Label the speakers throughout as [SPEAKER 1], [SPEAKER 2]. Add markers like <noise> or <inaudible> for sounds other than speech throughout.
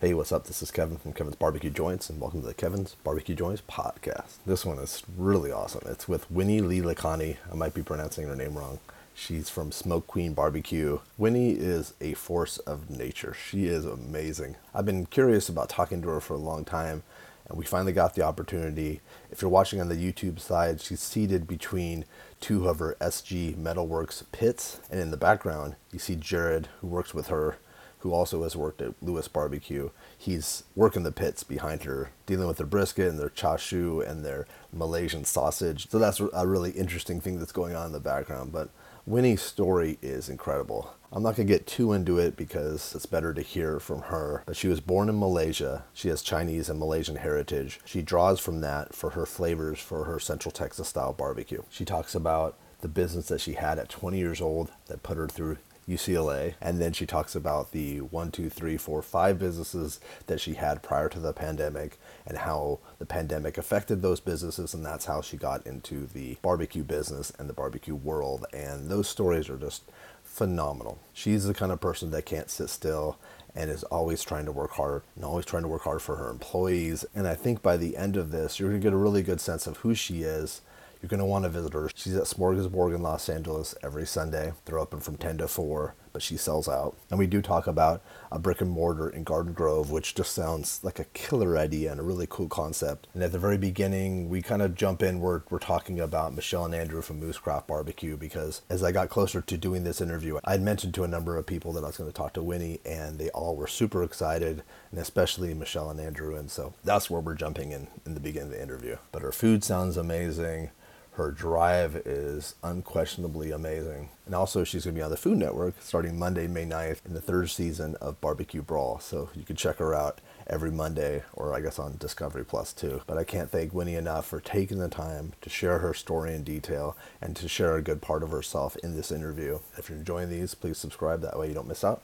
[SPEAKER 1] Hey, what's up? This is Kevin from Kevin's Barbecue Joints, and welcome to the Kevin's Barbecue Joints podcast. This one is really awesome. It's with Winnie Lee. I might be pronouncing her name wrong. She's from Smoke Queen Barbecue. Winnie is a force of nature. She is amazing. I've been curious about talking to her for a long time, and we finally got the opportunity. If you're watching on the YouTube side, she's seated between two of her SG Metalworks pits, and in the background, you see Jared, who works with her who also has worked at Lewis Barbecue. He's working the pits behind her, dealing with their brisket and their chashu and their Malaysian sausage. So that's a really interesting thing that's going on in the background. But Winnie's story is incredible. I'm not going to get too into it because it's better to hear from her. But she was born in Malaysia. She has Chinese and Malaysian heritage. She draws from that for her flavors for her Central Texas style barbecue. She talks about the business that she had at 20 years old that put her through UCLA. And then she talks about the one, two, three, four, five businesses that she had prior to the pandemic and how the pandemic affected those businesses. And that's how she got into the barbecue business and the barbecue world. And those stories are just phenomenal. She's the kind of person that can't sit still and is always trying to work hard and always trying to work hard for her employees. And I think by the end of this, you're going to get a really good sense of who she is you're going to want to visit her. She's at Smorgasburg in Los Angeles every Sunday. They're open from 10 to 4, but she sells out. And we do talk about a brick and mortar in Garden Grove, which just sounds like a killer idea and a really cool concept. And at the very beginning, we kind of jump in, we're, we're talking about Michelle and Andrew from Moo's Craft Barbecue because as I got closer to doing this interview, I had mentioned to a number of people that I was going to talk to Winnie, and they all were super excited, and especially Michelle and Andrew. And so that's where we're jumping in in the beginning of the interview. But her food sounds amazing her drive is unquestionably amazing. And also, she's going to be on the Food Network starting Monday, May 9th, in the third season of Barbecue Brawl. So you can check her out every Monday, or I guess on Discovery Plus too. But I can't thank Winnie enough for taking the time to share her story in detail and to share a good part of herself in this interview. If you're enjoying these, please subscribe. That way you don't miss out.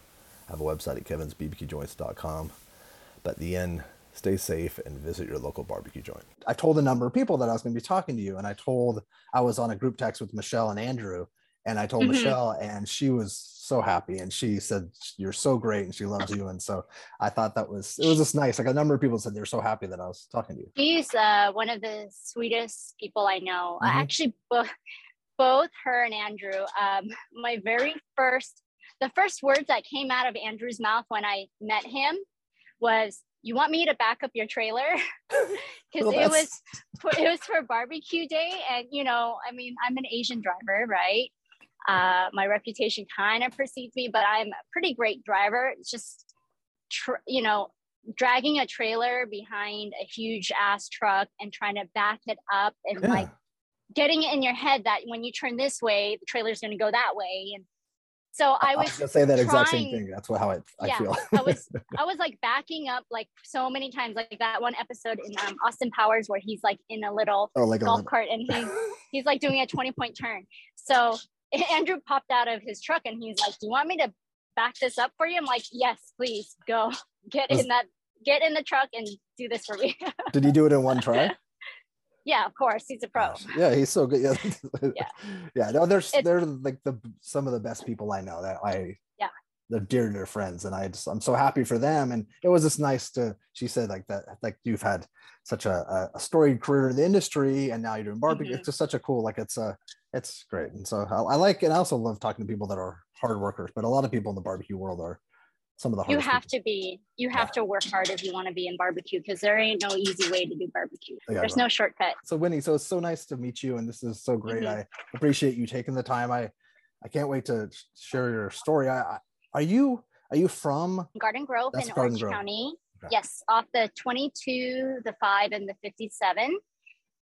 [SPEAKER 1] I have a website at kevinsbbqjoints.com. But the end stay safe and visit your local barbecue joint.
[SPEAKER 2] I told a number of people that I was going to be talking to you, and I told I was on a group text with Michelle and Andrew, and I told mm-hmm. Michelle, and she was so happy, and she said you're so great, and she loves you, and so I thought that was it was just nice. Like a number of people said they're so happy that I was talking to you.
[SPEAKER 3] She's uh, one of the sweetest people I know. Mm-hmm. Actually, both both her and Andrew. Um, my very first, the first words that came out of Andrew's mouth when I met him was you want me to back up your trailer? <laughs> Because it was for, it was for barbecue day and you know i mean i'm an asian driver right? Uh, my reputation kind of precedes me but i'm a pretty great driver. It's just tr- you know dragging a trailer behind a huge ass truck and trying to back it up and yeah. like getting it in your head that when you turn this way the trailer's going to go that way and so I was,
[SPEAKER 2] I say that trying, exact same thing. That's what how I, I yeah, feel.
[SPEAKER 3] I was <laughs> I was like backing up like so many times, like that one episode in um, Austin Powers where he's like in a little oh, like golf cart and he's <laughs> he's like doing a 20 point turn. So <laughs> Andrew popped out of his truck and he's like, Do you want me to back this up for you? I'm like, Yes, please go. Get in that get in the truck and do this for me.
[SPEAKER 2] did he do it in one try?
[SPEAKER 3] Yeah, of course, he's a pro.
[SPEAKER 2] Yeah, he's so good. Yeah, <laughs> yeah, <laughs> yeah. No, they're they're like the some of the best people I know that I
[SPEAKER 3] yeah
[SPEAKER 2] they're dear to their friends, and I just I'm so happy for them. And it was just nice to she said like that like you've had such a, a storied career in the industry, and now you're doing barbecue. Mm-hmm. It's just such a cool like it's a it's great, and so I, I like and I also love talking to people that are hard workers. But a lot of people in the barbecue world are some of the
[SPEAKER 3] you have people. to be you have yeah. to work hard if you want to be in barbecue because there ain't no easy way to do barbecue yeah, there's no shortcut
[SPEAKER 2] so winnie so it's so nice to meet you and this is so great mm-hmm. i appreciate you taking the time i i can't wait to share your story i, I are you are you from
[SPEAKER 3] garden grove in garden orange grove. county okay. yes off the 22 the 5 and the 57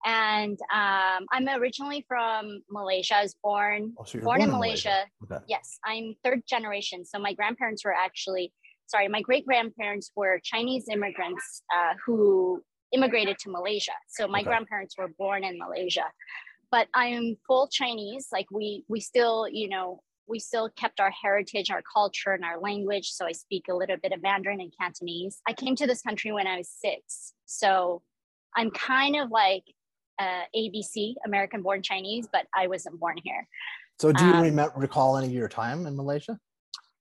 [SPEAKER 3] and um, I'm originally from Malaysia. I was born oh, so born, born, in Malaysia. Malaysia. Okay. Yes, I'm third generation. So my grandparents were actually sorry, my great grandparents were Chinese immigrants uh, who immigrated to Malaysia. So my okay. grandparents were born in Malaysia, but I'm full Chinese. Like we we still you know we still kept our heritage, our culture, and our language. So I speak a little bit of Mandarin and Cantonese. I came to this country when I was six. So I'm kind of like uh, ABC, American born Chinese, but I wasn't born here.
[SPEAKER 2] So, do you um, recall any of your time in Malaysia?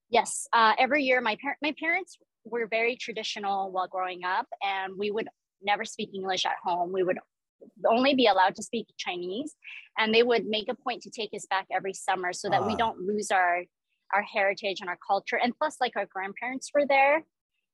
[SPEAKER 3] Yes, uh, every year my par- my parents we're very traditional while growing up, and we would never speak English at home. We would only be allowed to speak Chinese, and they would make a point to take us back every summer so that uh. we ah. don't lose our our heritage and our culture. And plus, like our grandparents were there,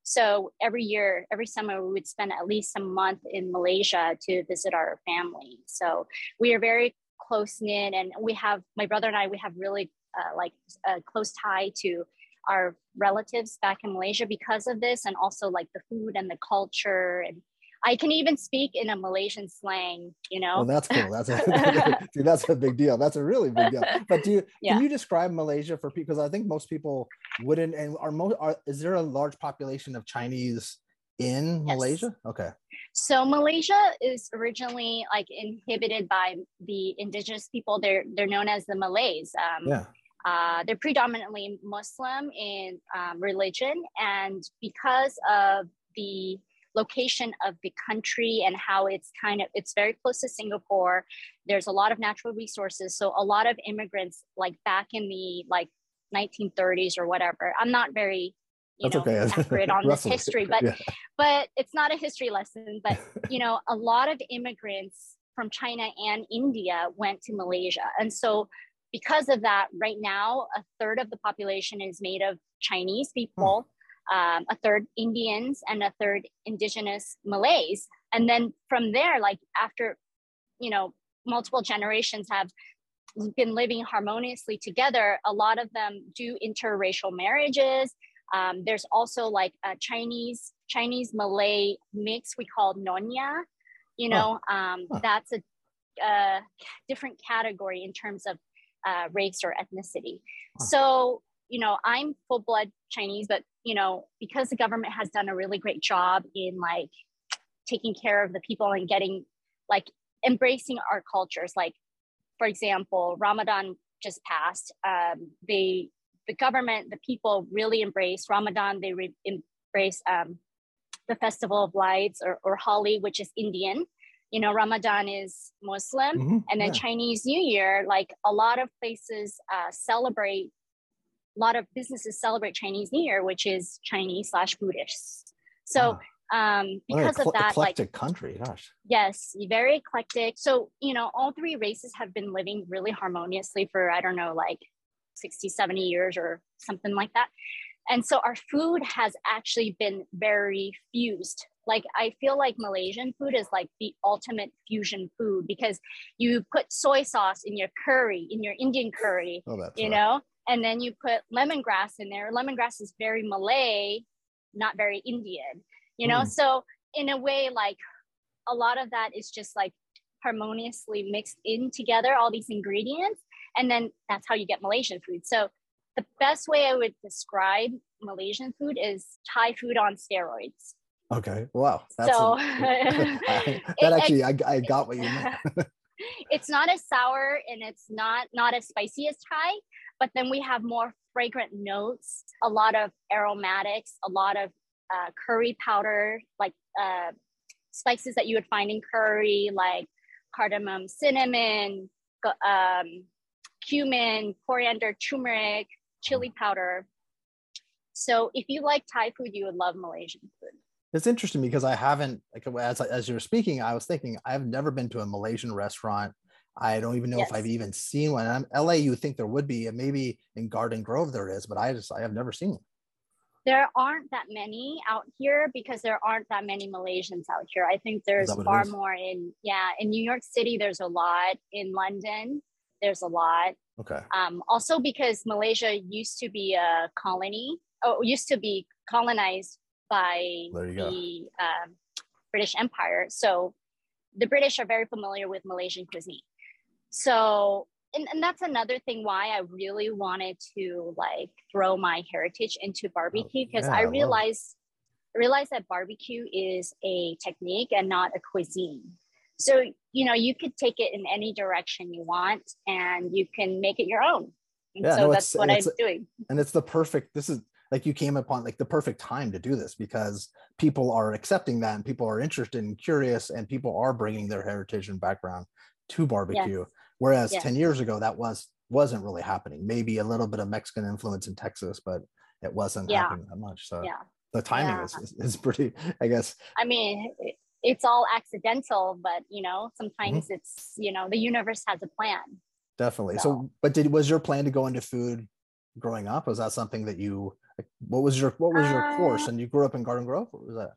[SPEAKER 3] so every year, every summer, we would spend at least a month in Malaysia to visit our family. So we are very close knit, and we have my brother and I. We have really uh, like a close tie to our relatives back in Malaysia because of this, and also like the food and the culture and I can even speak in a Malaysian slang, you know.
[SPEAKER 2] Well, that's cool. That's a <laughs> <laughs> that's a big deal. That's a really big deal. But do you yeah. can you describe Malaysia for people? Because I think most people wouldn't. And are most are is there a large population of Chinese in yes. Malaysia? Okay.
[SPEAKER 3] So Malaysia is originally like inhibited by the indigenous people. They're they're known as the Malays. Um, yeah. Uh, they're predominantly Muslim in um, religion, and because of the location of the country and how it's kind of it's very close to Singapore. There's a lot of natural resources, so a lot of immigrants like back in the like 1930s or whatever. I'm not very you That's know okay. <laughs> accurate on this history, but yeah. but it's not a history lesson. But <laughs> you know, a lot of immigrants from China and India went to Malaysia, and so because of that, right now a third of the population is made of Chinese people. Um, a third Indians, and a third indigenous Malays. And then from there, like after, you know, multiple generations have been living harmoniously together, a lot of them do interracial marriages. Um, there's also like a Chinese Chinese Malay mix we call Nonya. You know, um, that's a, a, different category in terms of uh, race or ethnicity. So you know, I'm full blood Chinese, but you know, because the government has done a really great job in like taking care of the people and getting like embracing our cultures. Like, for example, Ramadan just passed. Um, they, the government, the people really embrace Ramadan. They re- embrace um, the Festival of Lights or, or Holi, which is Indian. You know, Ramadan is Muslim, mm-hmm, and then yeah. Chinese New Year. Like a lot of places uh, celebrate lot of businesses celebrate Chinese New Year, which is Chinese slash Buddhist. So um, because of that,
[SPEAKER 2] eclectic like country, gosh.
[SPEAKER 3] Yes, very eclectic. So you know, all three races have been living really harmoniously for I don't know, like 60, 70 years or something like that. And so our food has actually been very fused. Like I feel like Malaysian food is like the ultimate fusion food because you put soy sauce in your curry, in your Indian curry, oh, you right. know, and then you put lemongrass in there. Lemongrass is very Malay, not very Indian, you know? Mm. So, in a way, like a lot of that is just like harmoniously mixed in together, all these ingredients. And then that's how you get Malaysian food. So, the best way I would describe Malaysian food is Thai food on steroids.
[SPEAKER 2] Okay. Wow. That's so a, <laughs> <laughs> that actually, I, I got what you meant. <laughs>
[SPEAKER 3] it's not as sour and it's not not as spicy as Thai, but then we have more fragrant notes, a lot of aromatics, a lot of uh, curry powder, like uh, spices that you would find in curry, like cardamom, cinnamon, um, cumin, coriander, turmeric, chili powder. So if you like Thai food, you would love Malaysian food.
[SPEAKER 2] It's interesting because I haven't, like, as, as you were speaking, I was thinking I've never been to a Malaysian restaurant I don't even know yes. if I've even seen one. I'm LA, you think there would be, and maybe in Garden Grove there is, but I just I have never seen one.
[SPEAKER 3] There aren't that many out here because there aren't that many Malaysians out here. I think there's far more in yeah, in New York City there's a lot. In London, there's a lot.
[SPEAKER 2] Okay.
[SPEAKER 3] Um, also because Malaysia used to be a colony, oh, used to be colonized by the uh, British Empire. So the British are very familiar with Malaysian cuisine so and, and that's another thing why I really wanted to like throw my heritage into barbecue because oh, yeah, I realized I realized that barbecue is a technique and not a cuisine. So, you know, you could take it in any direction you want and you can make it your own. And yeah, so no, that's what I'm doing.
[SPEAKER 2] And it's the perfect, this is like you came upon like the perfect time to do this because people are accepting that and people are interested and curious and people are bringing their heritage and background to barbecue. Yes. Whereas yes. 10 years ago, that was wasn't really happening. Maybe a little bit of Mexican influence in Texas, but it wasn't yeah. happening that much. So
[SPEAKER 3] yeah.
[SPEAKER 2] the timing yeah. is, is pretty i guess
[SPEAKER 3] i mean it's all accidental but you know sometimes mm-hmm. it's you know the universe has a plan
[SPEAKER 2] definitely so. so. but did was your plan to go into food growing up was that something that you what was your what was your uh, course and you grew up in garden grove what was that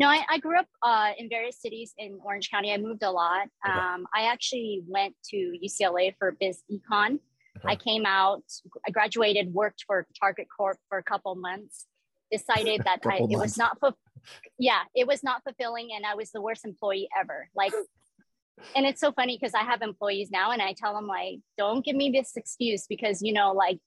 [SPEAKER 3] no i, I grew up uh, in various cities in orange county. I moved a lot. Okay. um, i actually went to ucla for biz econ. Okay. i came out i graduated worked for target corp for a couple months decided that <laughs> I, it was not for yeah it was not fulfilling and i was the worst employee ever. Like and it's so funny because i have employees now and i tell them like don't give me this excuse because you know like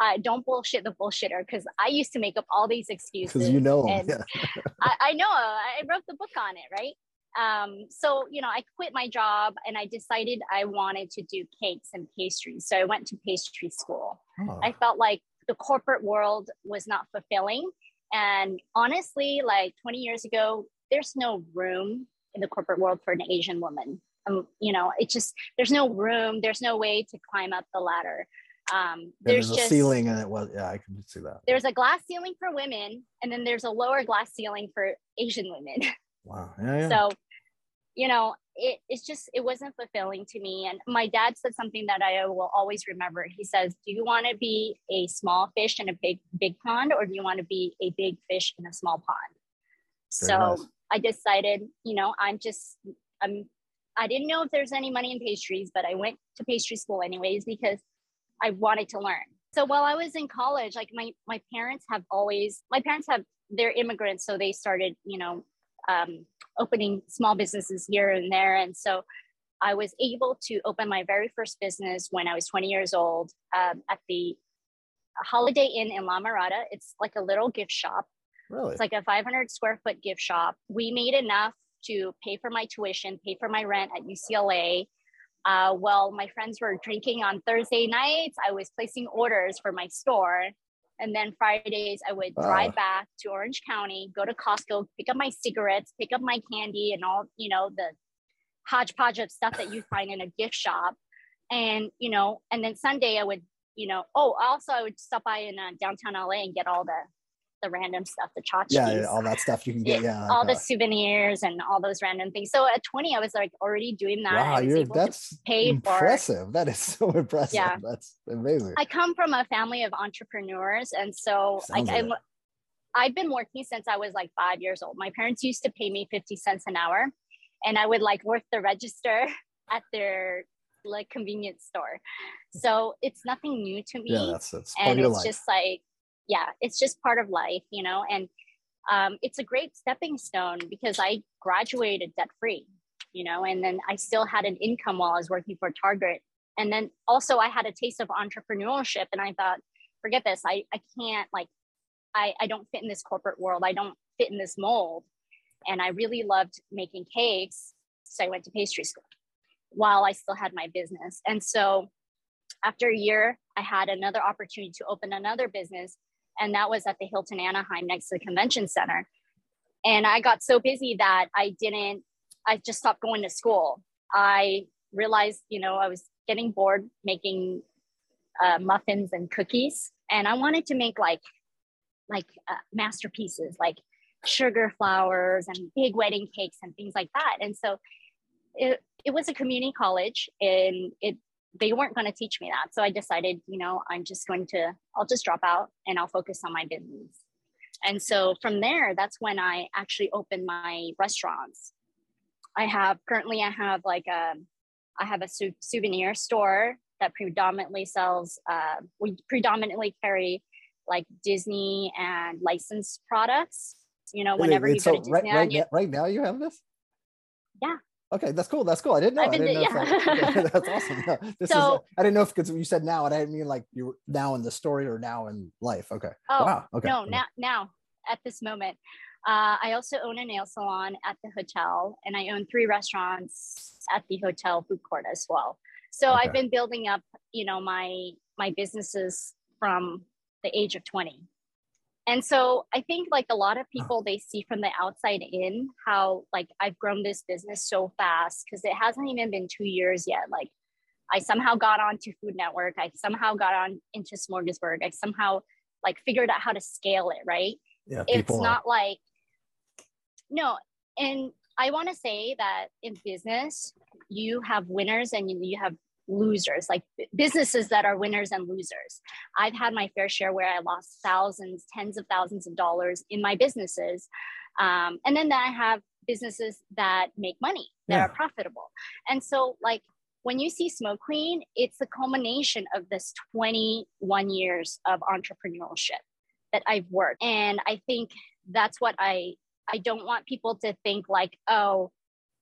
[SPEAKER 3] uh, don't bullshit the bullshitter because I used to make up all these excuses.
[SPEAKER 2] Because you know, and yeah. <laughs>
[SPEAKER 3] I, I, know I wrote the book on it, right? Um, so you know, I quit my job and I decided I wanted to do cakes and pastries. So I went to pastry school. Oh. I felt like the corporate world was not fulfilling. And honestly, like 20 years ago, there's no room in the corporate world for an Asian woman. Um, you know, it's just there's no room, there's no way to climb up the ladder. Um,
[SPEAKER 2] there's, there's, a just, ceiling, and it was yeah, I can see that.
[SPEAKER 3] There's a glass ceiling for women, and then there's a lower glass ceiling for Asian women. <laughs>
[SPEAKER 2] Wow. Yeah, yeah.
[SPEAKER 3] So, you know, it, it's just it wasn't fulfilling to me and my dad said something that i will always remember he says do you want to be a small fish in a big big pond or do you want to be a big fish in a small pond Very so nice. i decided you know i'm just i'm i didn't know if there's any money in pastries but i went to pastry school anyways because i wanted to learn so while i was in college like my my parents have always my parents have they're immigrants so they started you know um, opening small businesses here and there. And so I was able to open my very first business when I was 20 years old um, at the Holiday Inn in La Mirada. It's like a little gift shop.
[SPEAKER 2] Really?
[SPEAKER 3] It's like a 500 square foot gift shop. We made enough to pay for my tuition, pay for my rent at UCLA. Uh, well, my friends were drinking on Thursday nights. I was placing orders for my store. And then Fridays, I would wow. drive back to Orange County, go to Costco, pick up my cigarettes, pick up my candy, and all, you know, the hodgepodge of stuff that you find in a gift shop. And, you know, and then Sunday, I would, you know, oh, also, I would stop by in uh, downtown LA and get all the the random stuff, the tchotchkes.
[SPEAKER 2] Yeah, all that stuff you can get. Yeah,
[SPEAKER 3] all the souvenirs and all those random things. So at 20, I was like already doing that.
[SPEAKER 2] Wow, you're that's impressive. For, that is <laughs> so impressive. Yeah, that's amazing.
[SPEAKER 3] I come from a family of entrepreneurs, and so like I'm, I've been working since I was like five years old. My parents used to pay me 50 cents an hour, and I would like work the register <laughs> at their like convenience store. So it's nothing new to me.
[SPEAKER 2] Yeah, that's, that's
[SPEAKER 3] and it's life. just like yeah, it's just part of life, you know, and um, it's a great stepping stone because I graduated debt free, you know, and then I still had an income while I was working for Target. And then also I had a taste of entrepreneurship and I thought, forget this, I, I can't like, I, I don't fit in this corporate world. I don't fit in this mold. And I really loved making cakes. So I went to pastry school while I still had my business. And so after a year, I had another opportunity to open another business and that was at the Hilton Anaheim next to the convention center. And I got so busy that I didn't, I just stopped going to school. I realized, you know, I was getting bored making uh, muffins and cookies, and I wanted to make like, like uh, masterpieces, like sugar flowers and big wedding cakes and things like that. And so it, it was a community college and it they weren't going to teach me that. So I decided, you know, I'm just going to, I'll just drop out and I'll focus on my business. And so from there, that's when I actually opened my restaurants. I have currently, I have like a, I have a su- souvenir store that predominantly sells, uh, we predominantly carry like Disney and licensed products. You know, whenever wait, wait, you so go to Disney,
[SPEAKER 2] right, right, right now you have this?
[SPEAKER 3] Yeah.
[SPEAKER 2] Okay, that's cool. That's cool. I didn't know. I didn't know yeah. okay, <laughs> that's awesome. No, this so, is. I didn't know if because you said now, and I didn't mean like you are now in the story or now in life. Okay.
[SPEAKER 3] Oh, wow. Okay. No, now, now at this moment, uh, I also own a nail salon at the hotel, and I own three restaurants at the hotel food court as well. So okay. I've been building up, you know, my my businesses from the age of twenty and so i think like a lot of people they see from the outside in how like i've grown this business so fast because it hasn't even been two years yet. Like i somehow got onto food network. I somehow got on into smorgasburg i somehow like figured out how to scale it right? Yeah, it's not like no, and I want to say that in business, you have winners and you have losers, like businesses that are winners and losers. I've had my fair share where I lost thousands, tens of thousands of dollars in my businesses. Um, and then I have businesses that make money, that yeah. are profitable. And so, like, when you see Smoke Queen, it's the culmination of this 21 years of entrepreneurship that I've worked. And I think that's what I I don't want people to think like, oh,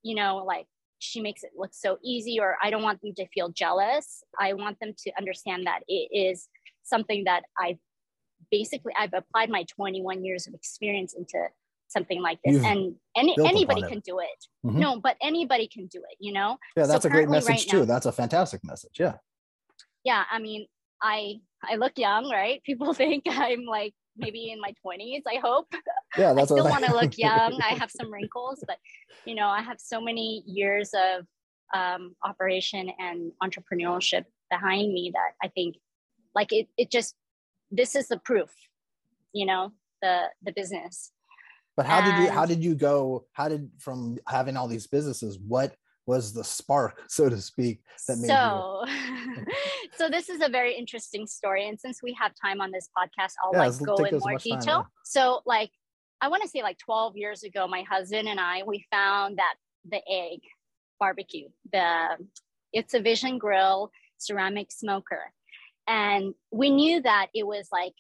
[SPEAKER 3] you know, like she makes it look so easy, or I don't want them to feel jealous. I want them to understand that it is something that I've basically I've applied my 21 years of experience into something like this. You've and any anybody can do it. Mm-hmm. no but anybody can do it you know?
[SPEAKER 2] Yeah that's so a great message right too. now, that's a fantastic message yeah.
[SPEAKER 3] Yeah i mean i i look young right? People <laughs> think i'm like maybe in my 20s i hope. Yeah that's i still want to look young. I <laughs> have some wrinkles but you know i have so many years of um, operation and entrepreneurship behind me that i think like it, it just this is the proof you know the the business.
[SPEAKER 2] But how and, did you how did you go how did from having all these businesses what was the spark, <laughs> so to speak, that made
[SPEAKER 3] so, you... <laughs> so this is a very interesting story. And since we have time on this podcast, I'll yeah, like go in more detail. Time, yeah. So like I want to say like 12 years ago, my husband and I we found that the egg barbecue, the it's a vision grill ceramic smoker. And we knew that it was like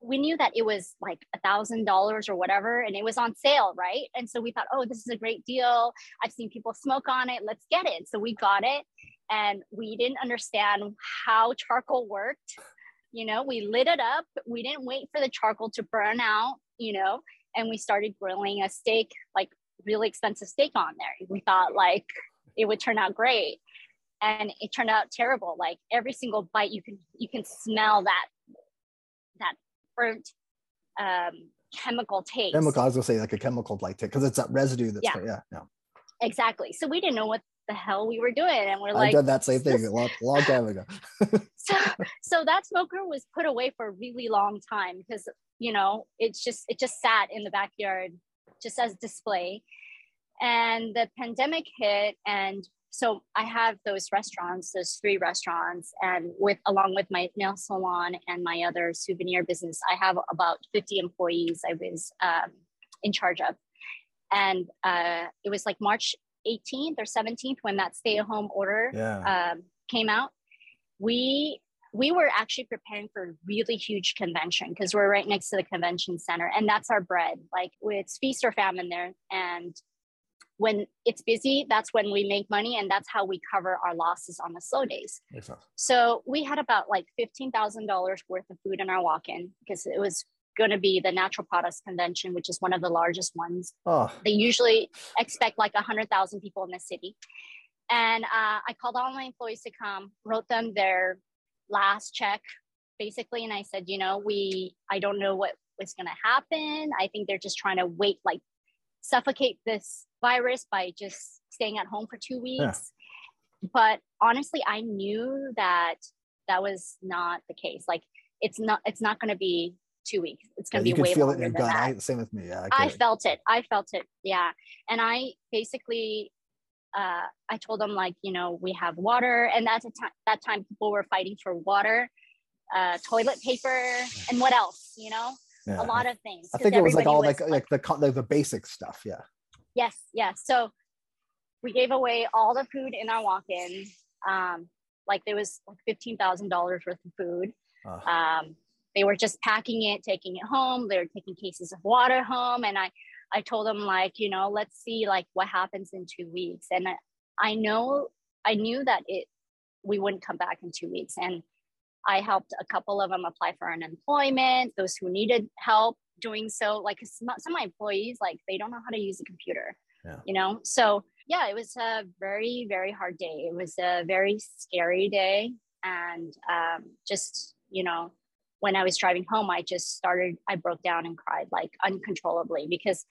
[SPEAKER 3] we knew that it was like a thousand dollars or whatever and it was on sale right? And so we thought oh this is a great deal. I've seen people smoke on it. Let's get it. So we got it and we didn't understand how charcoal worked. You know we lit it up. We didn't wait for the charcoal to burn out you know and we started grilling a steak like really expensive steak on there. We thought like it would turn out great. And it turned out terrible. Like every single bite you can you can smell that that different um, chemical taste.
[SPEAKER 2] Chemical, I was gonna say like a chemical like taste because it's that residue that's yeah. yeah, yeah.
[SPEAKER 3] Exactly. So we didn't know what the hell we were doing, and we're like,
[SPEAKER 2] I've done that same thing a <laughs> long, long time ago. <laughs>
[SPEAKER 3] so, so that smoker was put away for a really long time because you know it's just it just sat in the backyard just as display, and the pandemic hit, and so I have those restaurants, those three restaurants, and with along with my nail salon and my other souvenir business, I have about 50 employees I was um, in charge of. And uh, it was like March 18th or 17th when that stay-at-home order yeah. um, came out. We we were actually preparing for a really huge convention because we're right next to the convention center, and that's our bread. Like it's feast or famine there, and when it's busy, that's when we make money and that's how we cover our losses on the slow days. So we had about like $15,000 worth of food in our walk in because it was going to be the natural products convention, which is one of the largest ones. Oh. They usually expect like 100,000 people in the city. And uh, I called all my employees to come, wrote them their last check basically. And I said, you know, we, I don't know what was going to happen. I think they're just trying to wait like suffocate this virus by just staying at home for two weeks. Yeah. But honestly, I knew that that was not the case. Like it's not it's not going to be two weeks. It's going to yeah, be way feel longer it in your than gut. that. I,
[SPEAKER 2] same with me. Yeah,
[SPEAKER 3] I, I felt it. I felt it. Yeah, and I basically uh, I told them like you know we have water, and that's a time that time people were fighting for water, uh, toilet paper, and what else? You know, yeah. a lot of things.
[SPEAKER 2] I think it was like all was, like like the like the basic stuff. Yeah.
[SPEAKER 3] Yes, yes. So we gave away all the food in our walk-in. Um, like there was like fifteen thousand dollars worth of food. Uh. Um, they were just packing it, taking it home. They were taking cases of water home, and I, I told them like, you know, let's see like what happens in two weeks. And I, I know, I knew that it, we wouldn't come back in two weeks, and I helped a couple of them apply for unemployment, those who needed help doing so. Like some of my employees, like they don't know how to use a computer, yeah. you know? So yeah, it was a very, very hard day. It was a very scary day. And um, just, you know, when I was driving home, I just started, I broke down and cried like uncontrollably because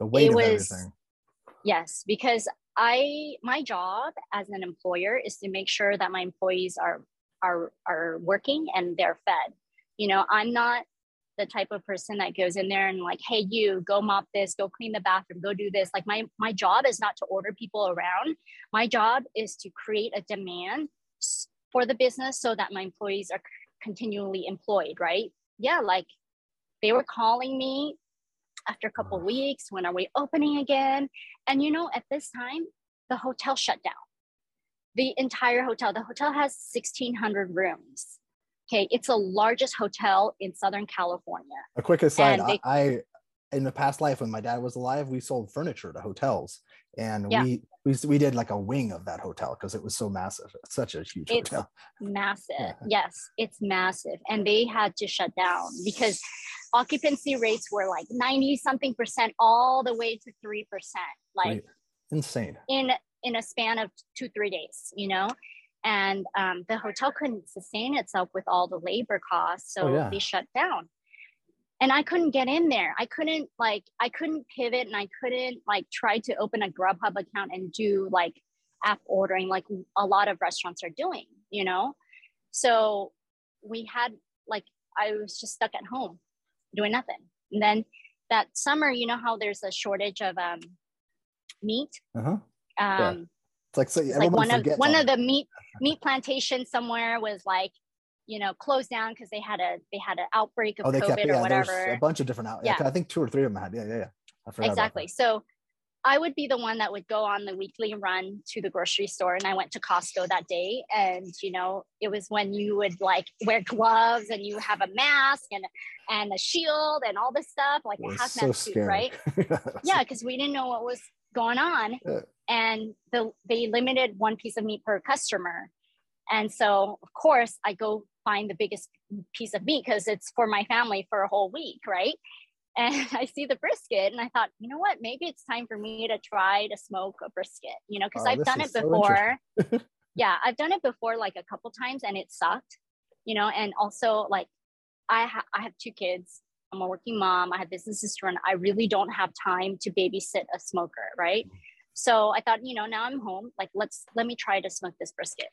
[SPEAKER 2] the weight it was, everything.
[SPEAKER 3] Yes, because I my job as an employer is to make sure that my employees are are are working and they're fed. You know, I'm not the type of person that goes in there and like, hey, you go mop this, go clean the bathroom, go do this. Like my my job is not to order people around. My job is to create a demand for the business so that my employees are continually employed, right? Yeah, like they were calling me after a couple weeks when are we opening again? And you know, at this time, the hotel shut down. The entire hotel, the hotel has 1600 rooms Okay, it's the largest hotel in Southern California.
[SPEAKER 2] A quick aside, they, I, in the past life when my dad was alive, we sold furniture to hotels, and yeah. we we we did like a wing of that hotel because it was so massive. It's such a huge
[SPEAKER 3] it's
[SPEAKER 2] hotel.
[SPEAKER 3] Massive, yeah. <laughs> yes, it's massive, and they had to shut down because occupancy rates were like ninety something percent all the way to three percent, like Wait,
[SPEAKER 2] insane
[SPEAKER 3] in in a span of two three days. You know, and um, the hotel couldn't sustain itself with all the labor costs so oh, yeah. they shut down. And i couldn't get in there. I couldn't like i couldn't pivot and i couldn't like try to open a grubhub account and do like app ordering like a lot of restaurants are doing you know? So we had like i was just stuck at home doing nothing. And then that summer you know how there's a shortage of um meat? Uh-huh. um yeah
[SPEAKER 2] it's like so
[SPEAKER 3] like one of one of the meat meat plantations somewhere was like you know closed down because they had a they had an outbreak of oh, they COVID kept, yeah, or whatever.
[SPEAKER 2] A bunch of different out. Yeah. I think two or three of them had. Yeah, yeah,
[SPEAKER 3] yeah. exactly. So I would be the one that would go on the weekly run to the grocery store, and I went to Costco that day. And you know, it was when you would like wear gloves and you have a mask and and a shield and all this stuff, like a hazmat so suit, right? <laughs> yeah, because we didn't know what was going on. Yeah and the, they limited one piece of meat per customer. And so, of course, I go find the biggest piece of meat because it's for my family for a whole week, right? And <laughs> I see the brisket, and I thought, you know what? Maybe it's time for me to try to smoke a brisket, you know, because oh, I've done it before. So <laughs> yeah, I've done it before, like a couple times, and it sucked, you know. And also, like, I ha- I have two kids. I'm a working mom. I have businesses to run. I really don't have time to babysit a smoker, right? Mm-hmm. So I thought, you know, now I'm home, like let's let me try to smoke this brisket.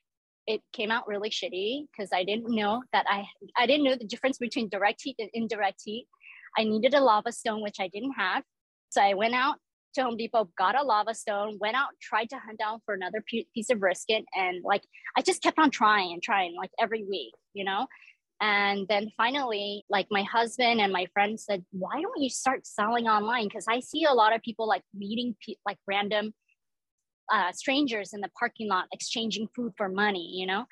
[SPEAKER 3] It came out really shitty because I didn't know that I I didn't know the difference between direct heat and indirect heat. I needed a lava stone, which I didn't have. So I went out to Home Depot, got a lava stone, went out, tried to hunt down for another piece of brisket. And like, I just kept on trying and trying like every week, you know? And then finally, like my husband and my friend said, why don't you start selling online? Because I see a lot of people like meeting pe- like random uh, strangers in the parking lot exchanging food for money, you know?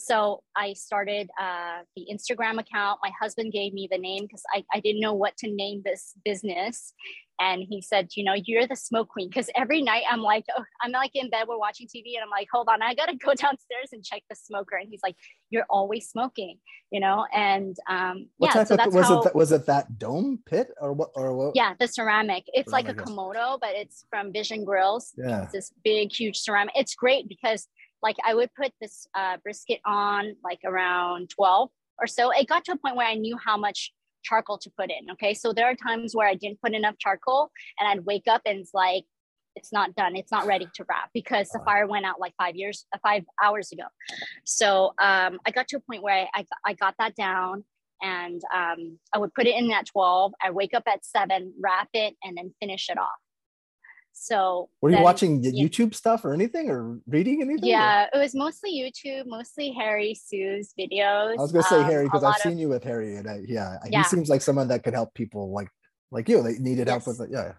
[SPEAKER 3] So I started uh, the Instagram account. My husband gave me the name because I, I didn't know what to name this business. And he said you know you're the smoke queen. Because every night i'm like oh, i'm like in bed we're watching tv and i'm like hold on i gotta <laughs> go downstairs and check the smoker. And he's like you're always smoking you know? And um what yeah so that's
[SPEAKER 2] was
[SPEAKER 3] how,
[SPEAKER 2] it was it that dome pit or what or what?
[SPEAKER 3] Yeah the ceramic. It's like a komodo but it's from vision grills. Yeah. It's this big huge ceramic. It's great because like i would put this uh, brisket on like around 12 or so it got to a point where i knew how much charcoal to put in. Okay. So there are times where I didn't put enough charcoal and I'd wake up and it's like, it's not done. It's not ready to wrap because the fire went out like five years, uh, five hours ago. So um, I got to a point where I, I, I got that down and um, I would put it in at 12. I wake up at seven, wrap it, and then finish it off. So
[SPEAKER 2] were you watching yeah. YouTube stuff or anything or reading anything?
[SPEAKER 3] Yeah, or? it was mostly YouTube, mostly Harry Soo's videos.
[SPEAKER 2] I was gonna say um, Harry because I've seen you with Harry and I, yeah, yeah, he seems like someone that could help people like like you. They needed yes. help with it. Yeah,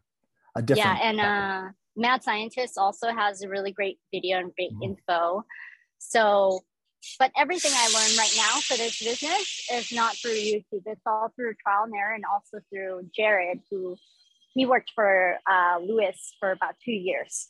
[SPEAKER 3] a different. Yeah, and uh, Mad Scientist also has a really great video and great mm-hmm. info. So, but everything I learned right now for this business is not through YouTube. It's all through trial and error, and also through Jared, who he worked for uh, Lewis for about two years.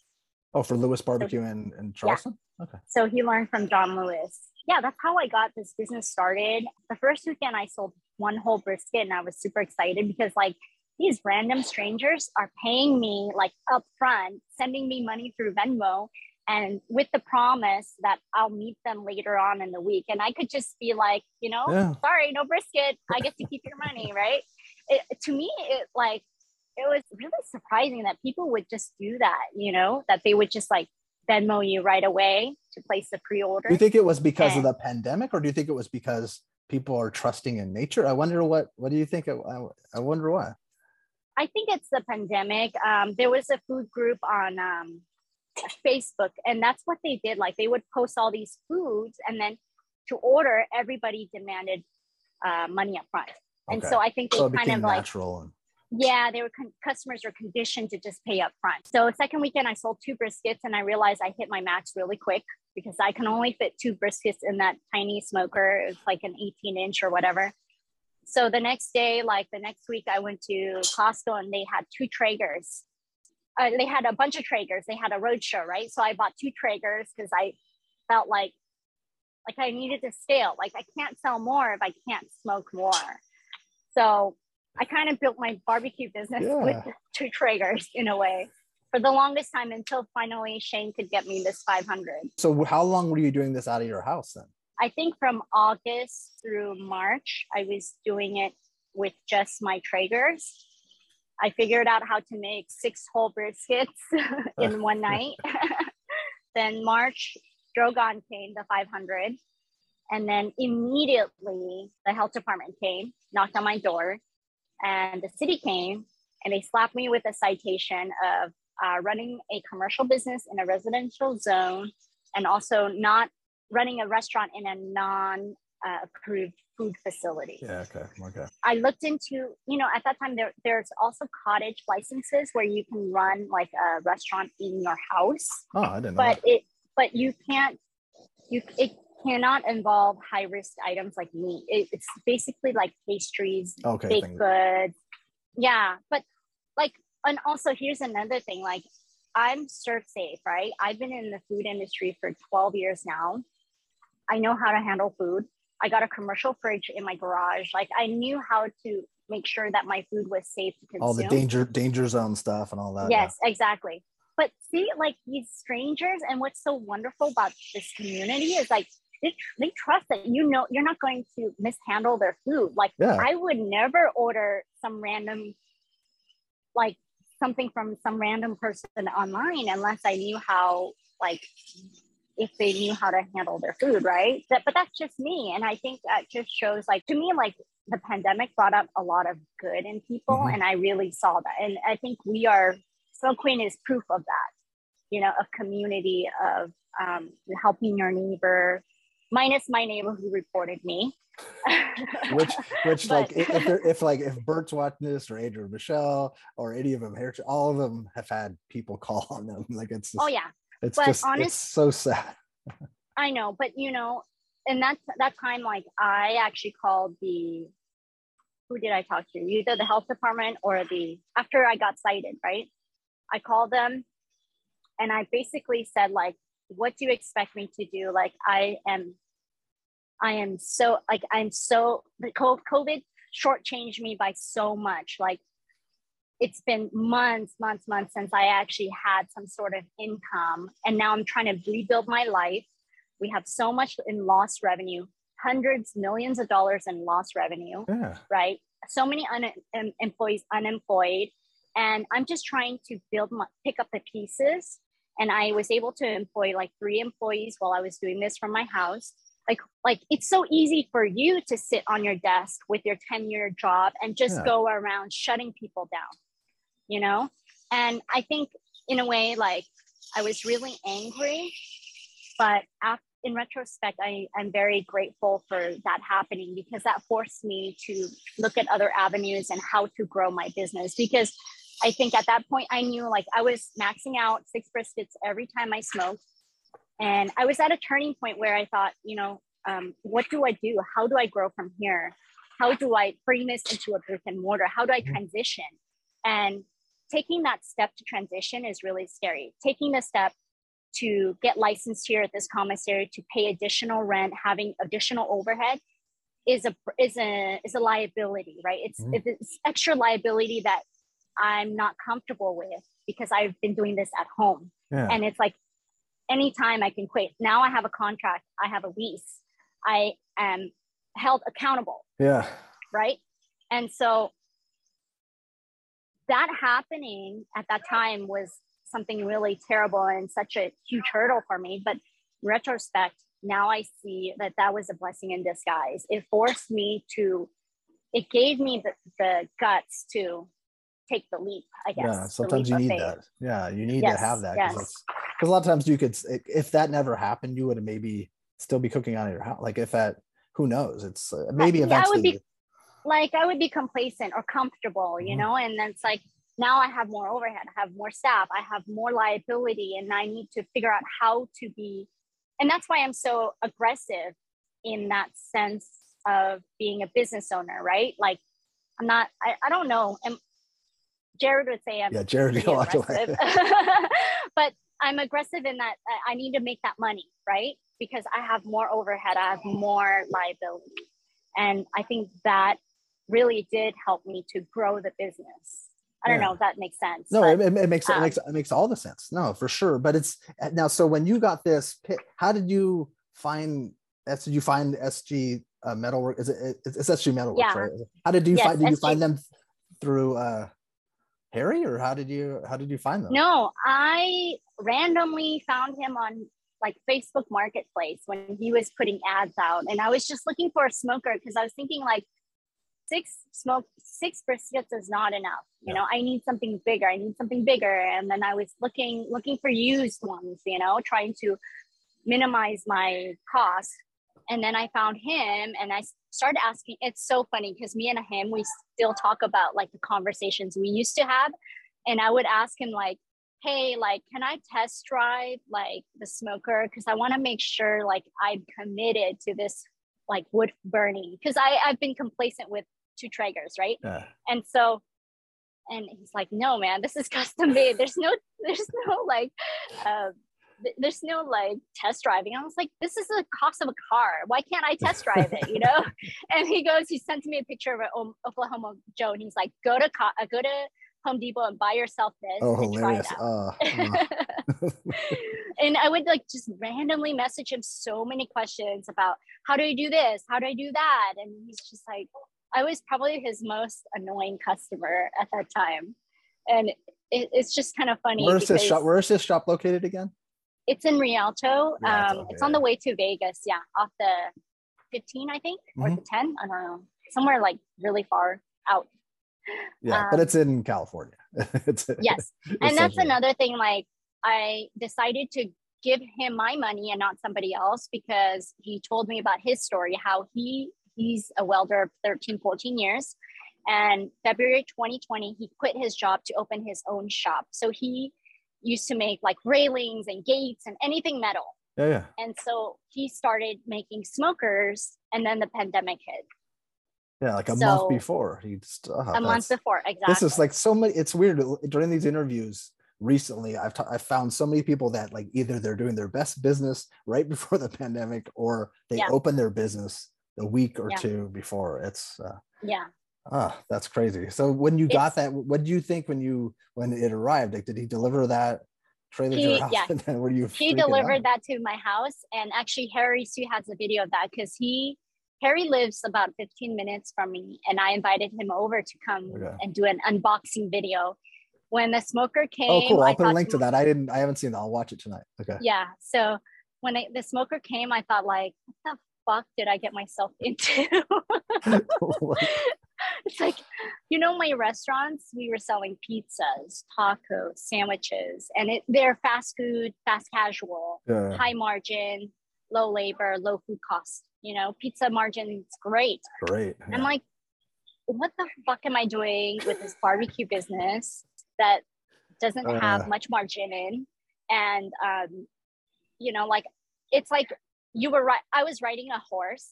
[SPEAKER 2] Oh, for Lewis Barbecue so, in, in Charleston?
[SPEAKER 3] Yeah. Okay. So he learned from John Lewis. Yeah, that's how I got this business started. The first weekend I sold one whole brisket and I was super excited because like these random strangers are paying me like upfront, sending me money through Venmo and with the promise that I'll meet them later on in the week. And I could just be like, you know, yeah. sorry, no brisket. I get to keep your money, right? It, to me, it like it was really surprising that people would just do that, you know, that they would just like Venmo you right away to place the pre-order.
[SPEAKER 2] Do you think it was because and, of the pandemic or do you think it was because people are trusting in nature. I wonder what what do you think? I, I wonder why.
[SPEAKER 3] I think it's the pandemic. Um, there was a food group on um, Facebook, and that's what they did. Like they would post all these foods, and then to order, everybody demanded uh, money up front. And so I think they so kind of like natural and- yeah, they were con- customers are conditioned to just pay up front. So second weekend, I sold two briskets, and I realized I hit my max really quick because I can only fit two briskets in that tiny smoker. It's like an 18 inch or whatever. So the next day, like the next week, I went to Costco and they had two Traegers. Uh, they had a bunch of Traegers. They had a roadshow, right? So I bought two Traegers because I felt like like I needed to scale. Like I can't sell more if I can't smoke more. So I kind of built my barbecue business <laughs> yeah. with two Traegers in a way for the longest time until finally Shane could get me this 500.
[SPEAKER 2] So how long were you doing this out of your house then?
[SPEAKER 3] I think from August through March, I was doing it with just my Traegers. I figured out how to make six whole briskets <laughs> in one <laughs> night. then March, Drogon came, the 500. And then immediately the health department came, knocked on my door, and the city came and they slapped me with a citation of uh, running a commercial business in a residential zone and also not running a restaurant in a non uh, approved food facility.
[SPEAKER 2] Yeah, okay, okay.
[SPEAKER 3] I looked into, you know, at that time there there's also cottage licenses where you can run like a restaurant in your house.
[SPEAKER 2] Oh, I didn't
[SPEAKER 3] know. But
[SPEAKER 2] that.
[SPEAKER 3] it but you can't you it cannot involve high risk items like meat. It, it's basically like pastries, okay, baked goods. Yeah, but like and also here's another thing like I'm safe right? I've been in the food industry for 12 years now. I know how to handle food. I got a commercial fridge in my garage. Like I knew how to make sure that my food was safe to consume.
[SPEAKER 2] All the danger danger zone stuff and all that.
[SPEAKER 3] Yes, yeah. exactly. But see, like these strangers, and what's so wonderful about this community is like they, they trust that you know you're not going to mishandle their food. Like yeah. I would never order some random, like something from some random person online unless I knew how like if they knew how to handle their food, right? That, but that's just me. And I think that just shows like to me, like the pandemic brought up a lot of good in people. Mm-hmm. And I really saw that. And I think we are, Smoke Queen is proof of that, you know, of community, of um, helping your neighbor, minus my neighbor who reported me. <laughs>
[SPEAKER 2] which, which but, like, if, if like if Bert's watching this or Adrian Michelle or any of them here, all of them have had people <laughs> call on them. Like it's, oh,
[SPEAKER 3] just, oh yeah,
[SPEAKER 2] it's but just honest, it's so sad. <laughs>
[SPEAKER 3] I know, but you know, and that's that time like I actually called the who did I talk to? Either the health department or the after I got cited, right? I called them and I basically said like what do you expect me to do? Like I am I am so like I'm so the COVID shortchanged me by so much. Like it's been months, months, months since I actually had some sort of income. And now I'm trying to rebuild my life. We have so much in lost revenue, hundreds, millions of dollars in lost revenue, yeah. right? So many un- um, employees unemployed. And I'm just trying to build my, pick up the pieces. And I was able to employ like three employees while I was doing this from my house. Like, like it's so easy for you to sit on your desk with your 10 year job and just yeah. go around shutting people down you know? And I think in a way, like I was really angry, but after, in retrospect, I, I'm very grateful for that happening because that forced me to look at other avenues and how to grow my business. Because I think at that point, I knew like I was maxing out six briskets every time I smoked. And I was at a turning point where I thought, you know, um, what do I do? How do I grow from here? How do I bring this into a brick and mortar? How do I mm-hmm. transition? And taking that step to transition is really scary. Taking the step to get licensed here at this commissary to pay additional rent, having additional overhead is a is a is a liability, right? It's mm-hmm. it's extra liability that I'm not comfortable with because I've been doing this at home. Yeah. And it's like anytime I can quit. Now I have a contract, I have a lease. I am held accountable.
[SPEAKER 2] Yeah.
[SPEAKER 3] Right? And so that happening at that time was something really terrible and such a huge hurdle for me. But retrospect, now I see that that was a blessing in disguise. It forced me to, it gave me the, the guts to take the leap, I guess.
[SPEAKER 2] Yeah, sometimes you need that. Yeah, you need yes, to have that. Because yes. a lot of times you could, if that never happened, you would maybe still be cooking out of your house. Like if that, who knows? It's uh, maybe yeah, eventually. I would
[SPEAKER 3] be, like I would be complacent or comfortable, you mm-hmm. know, and then it's like now I have more overhead, I have more staff, I have more liability, and I need to figure out how to be. And that's why I'm so aggressive in that sense of being a business owner, right? Like I'm not, I, I don't know. And Jared would say I'm
[SPEAKER 2] yeah, Jared <laughs> aggressive. <laughs>
[SPEAKER 3] but I'm aggressive in that I need to make that money, right? Because I have more overhead, I have more liability. And I think that really did help me to grow the business. I don't yeah. know if that makes sense.
[SPEAKER 2] No, but, it, it, makes um, it makes it makes all the sense. No, for sure. But it's now. So when you got this, how did you find? Did you find SG uh, metalwork? Is it it's SG metalwork, yeah. right? How did you yes, find? Did SG. you find them through uh, Harry, or how did you how did you find them?
[SPEAKER 3] No, I randomly found him on like Facebook Marketplace when he was putting ads out, and I was just looking for a smoker because I was thinking like six smoke six briskets is not enough you yeah. know i need something bigger i need something bigger and then i was looking looking for used ones you know trying to minimize my cost and then i found him and i started asking it's so funny because me and him we still talk about like the conversations we used to have and i would ask him like hey like can i test drive like the smoker because i want to make sure like i'm committed to this like wood burning because i i've been complacent with two Traegers, right? Yeah. And so, and he's like, no, man, this is <laughs> custom made. There's no, there's no like, uh, there's no like test driving. I was like, this is the cost of a car. Why can't I test drive it? You know? <laughs> and he goes, he sent me a picture of an Oklahoma Joe, and he's like, go to co- uh, go to Home Depot and buy yourself this. Oh, hilarious. Uh, <laughs> uh. and I would like just randomly message him so many questions about how do I do this? How do I do that? And he's just like, I was probably his most annoying customer at that time. And it, it's just kind of funny.
[SPEAKER 2] Where's this shop? Where's this shop located again?
[SPEAKER 3] It's in Rialto. Rialto um, It's on the way to Vegas. Yeah, off the 15, I think, mm-hmm. or the 10. I don't know. Somewhere like really far out.
[SPEAKER 2] Yeah, um, but it's in California. <laughs>
[SPEAKER 3] it's, yes. <laughs> and that's another thing. Like, I decided to give him my money and not somebody else because he told me about his story, how he he's a welder of 13, 14 years. And February 2020, he quit his job to open his own shop. So he used to make like railings and gates and anything metal.
[SPEAKER 2] Yeah, yeah.
[SPEAKER 3] And so he started making smokers, and then the pandemic hit.
[SPEAKER 2] Yeah, like a so, month before. He just,
[SPEAKER 3] oh, a month before, exactly.
[SPEAKER 2] This is like so many. It's weird during these interviews recently. I've t- I've found so many people that like either they're doing their best business right <laughs> before the pandemic, or they yeah. open their business a week or yeah. two before. It's uh,
[SPEAKER 3] yeah.
[SPEAKER 2] Ah, that's crazy. So when you it's, got that, what do you think when you when it arrived? Like, did he deliver that trailer he, to your house? Yeah. <laughs> And then were you?
[SPEAKER 3] He delivered out? that to my house, and actually Harry Soo has a video of that because he Harry lives about 15 minutes from me, and I invited him over to come okay. and do an unboxing video. When the smoker came,
[SPEAKER 2] oh cool! I'll I put a link to that. I didn't, I haven't seen that. I'll watch it tonight. Okay.
[SPEAKER 3] Yeah. So when I, the smoker came, I thought like, what the fuck did I get myself into? <laughs> <laughs> <laughs> it's like, you know, my restaurants, we were selling pizzas, tacos, sandwiches, and it, they're fast food, fast casual, yeah. high margin, low labor, low food cost. You know, pizza margin is great.
[SPEAKER 2] Great.
[SPEAKER 3] Yeah. I'm like, what the fuck am I doing with this barbecue business that doesn't uh, have much margin in? And, um, you know, like, it's like you were right. I was riding a horse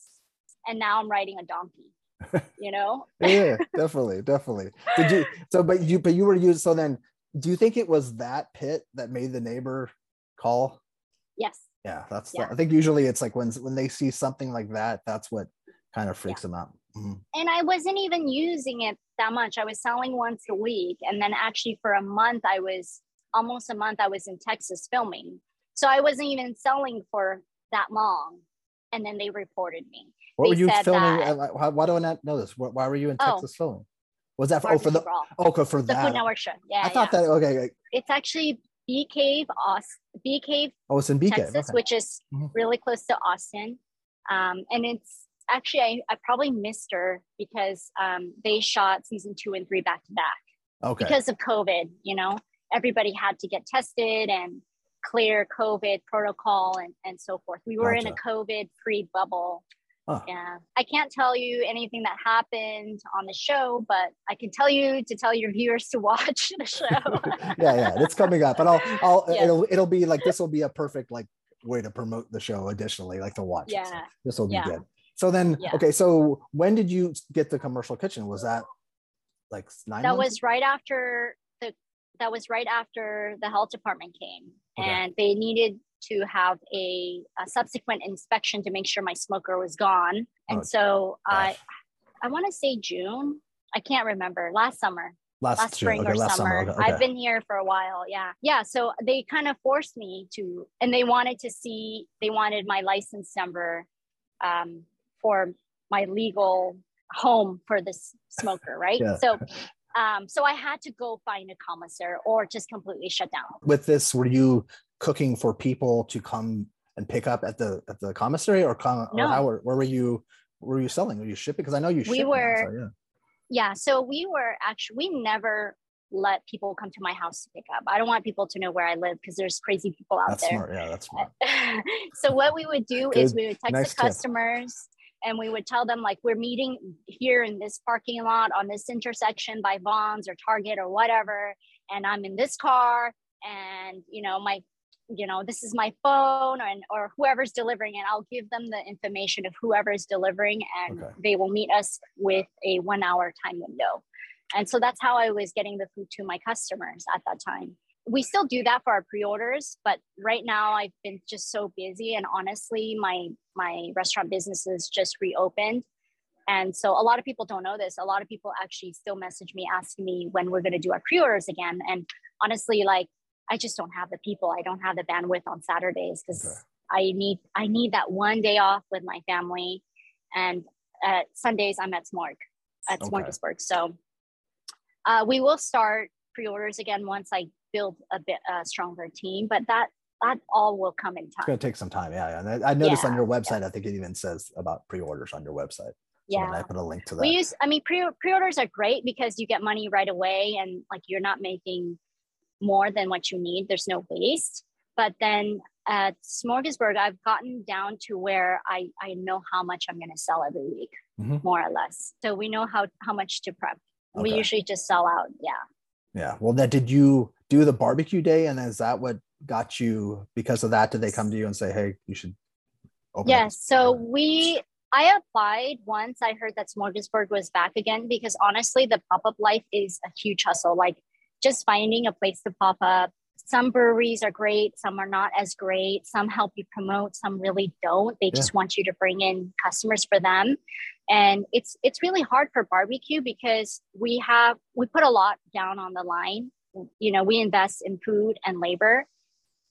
[SPEAKER 3] and now I'm riding a donkey. <laughs> You know? <laughs>
[SPEAKER 2] yeah, definitely, definitely. Did you so but you but you were used so then do you think it was that pit that made the neighbor call?
[SPEAKER 3] Yes.
[SPEAKER 2] Yeah, that's yeah. The, I think usually it's like when when they see something like that, that's what kind of freaks yeah. them out.
[SPEAKER 3] Mm-hmm. And I wasn't even using it that much. I was selling once a week. And then actually for a month, I was almost a month, I was in Texas filming. So I wasn't even selling for that long. And then they reported me.
[SPEAKER 2] What were you filming? That, why, why do I not know this? Why were you in oh. Texas filming? Was that for, oh, for the oh for
[SPEAKER 3] the
[SPEAKER 2] that?
[SPEAKER 3] Food Network show? Yeah,
[SPEAKER 2] I thought
[SPEAKER 3] yeah.
[SPEAKER 2] that okay.
[SPEAKER 3] It's actually Bee Cave, Austin, Bee Cave.
[SPEAKER 2] Oh, it's in Bee
[SPEAKER 3] Texas,
[SPEAKER 2] Cave, okay.
[SPEAKER 3] which is mm-hmm. really close to Austin. Um, and it's actually I, I probably missed her because um, they shot season two and three back to back.
[SPEAKER 2] Okay.
[SPEAKER 3] Because of COVID, you know, everybody had to get tested and clear COVID protocol and, and so forth. We were gotcha. in a COVID free bubble. Huh. Yeah. I can't tell you anything that happened on the show, but I can tell you to tell your viewers to <laughs> watch the show. <laughs>
[SPEAKER 2] yeah, yeah, it's coming up. And I'll I'll yes. it'll it'll be like this will be a perfect like way to promote the show additionally, like to watch.
[SPEAKER 3] Yeah.
[SPEAKER 2] So this will be yeah. good. So then yeah. okay, so when did you get the commercial kitchen? Was that like nine
[SPEAKER 3] that was right after the that was right after the health department came okay. and they needed to have a, a, subsequent inspection to make sure my smoker was gone and oh, so i i want to say june i can't remember last summer
[SPEAKER 2] last,
[SPEAKER 3] last spring okay, or last summer, summer. Okay. i've been here for a while yeah yeah so they kind of forced me to and they wanted to see they wanted my license number um, for my legal home for this smoker, <laughs> right? Yeah. So um, so I had to go find a commissary or just completely shut down.
[SPEAKER 2] With this, were you cooking for people to come and pick up at the at the commissary, or, com- no. or how where, were you? Were you selling? Were you shipping? Because I know you.
[SPEAKER 3] We were. Now, so yeah. yeah. So we were actually we never let people come to my house to pick up. I don't want people to know where I live because there's crazy people out
[SPEAKER 2] that's
[SPEAKER 3] there.
[SPEAKER 2] Smart. Yeah, that's smart. <laughs>
[SPEAKER 3] so what we would do Good. is we would text nice the customers. Tip and we would tell them like we're meeting here in this parking lot on this intersection by Vons or Target or whatever, and I'm in this car, and you know my you know this is my phone and or whoever's delivering and i'll give them the information of whoever is delivering and okay. they will meet us with a one hour time window. And so that's how i was getting the food to my customers at that time. We still do that for our pre-orders but right now i've been just so busy and honestly my my restaurant business is just reopened. And so a lot of people don't know this. A lot of people actually still message me asking me when we're going to do our pre-orders again. And honestly like i just don't have the people i don't have the bandwidth on saturdays because okay. i need i need that one day off with my family and at sundays i'm at smorg at okay. smorgasburg so uh, we will start pre-orders again once i build a bit a stronger team. But that that all will come in time.
[SPEAKER 2] It's going to take some time. Yeah. And I, I noticed yeah, on your website, yeah. I think it even says about pre-orders on your website.
[SPEAKER 3] Yeah.
[SPEAKER 2] So I put a link to that.
[SPEAKER 3] We use, I mean, pre, pre-orders are great because you get money right away and like you're not making more than what you need. There's no waste. But then at Smorgasburg, I've gotten down to where I, I know how much I'm going to sell every week, mm-hmm. more or less. So we know how, how much to prep. Okay. We usually just sell out. Yeah.
[SPEAKER 2] Yeah. Well, then did you do the barbecue day? And is that what got you because of that? Did they come to you and say, hey, you should
[SPEAKER 3] Yes. So we, I applied once I heard that Smorgasburg was back again because honestly, the pop up life is a huge hustle. Like just finding a place to pop up. Some breweries are great, some are not as great. Some help you promote, some really don't. They just want you to bring in customers for them and it's it's really hard for barbecue because we have we put a lot down on the line you know we invest in food and labor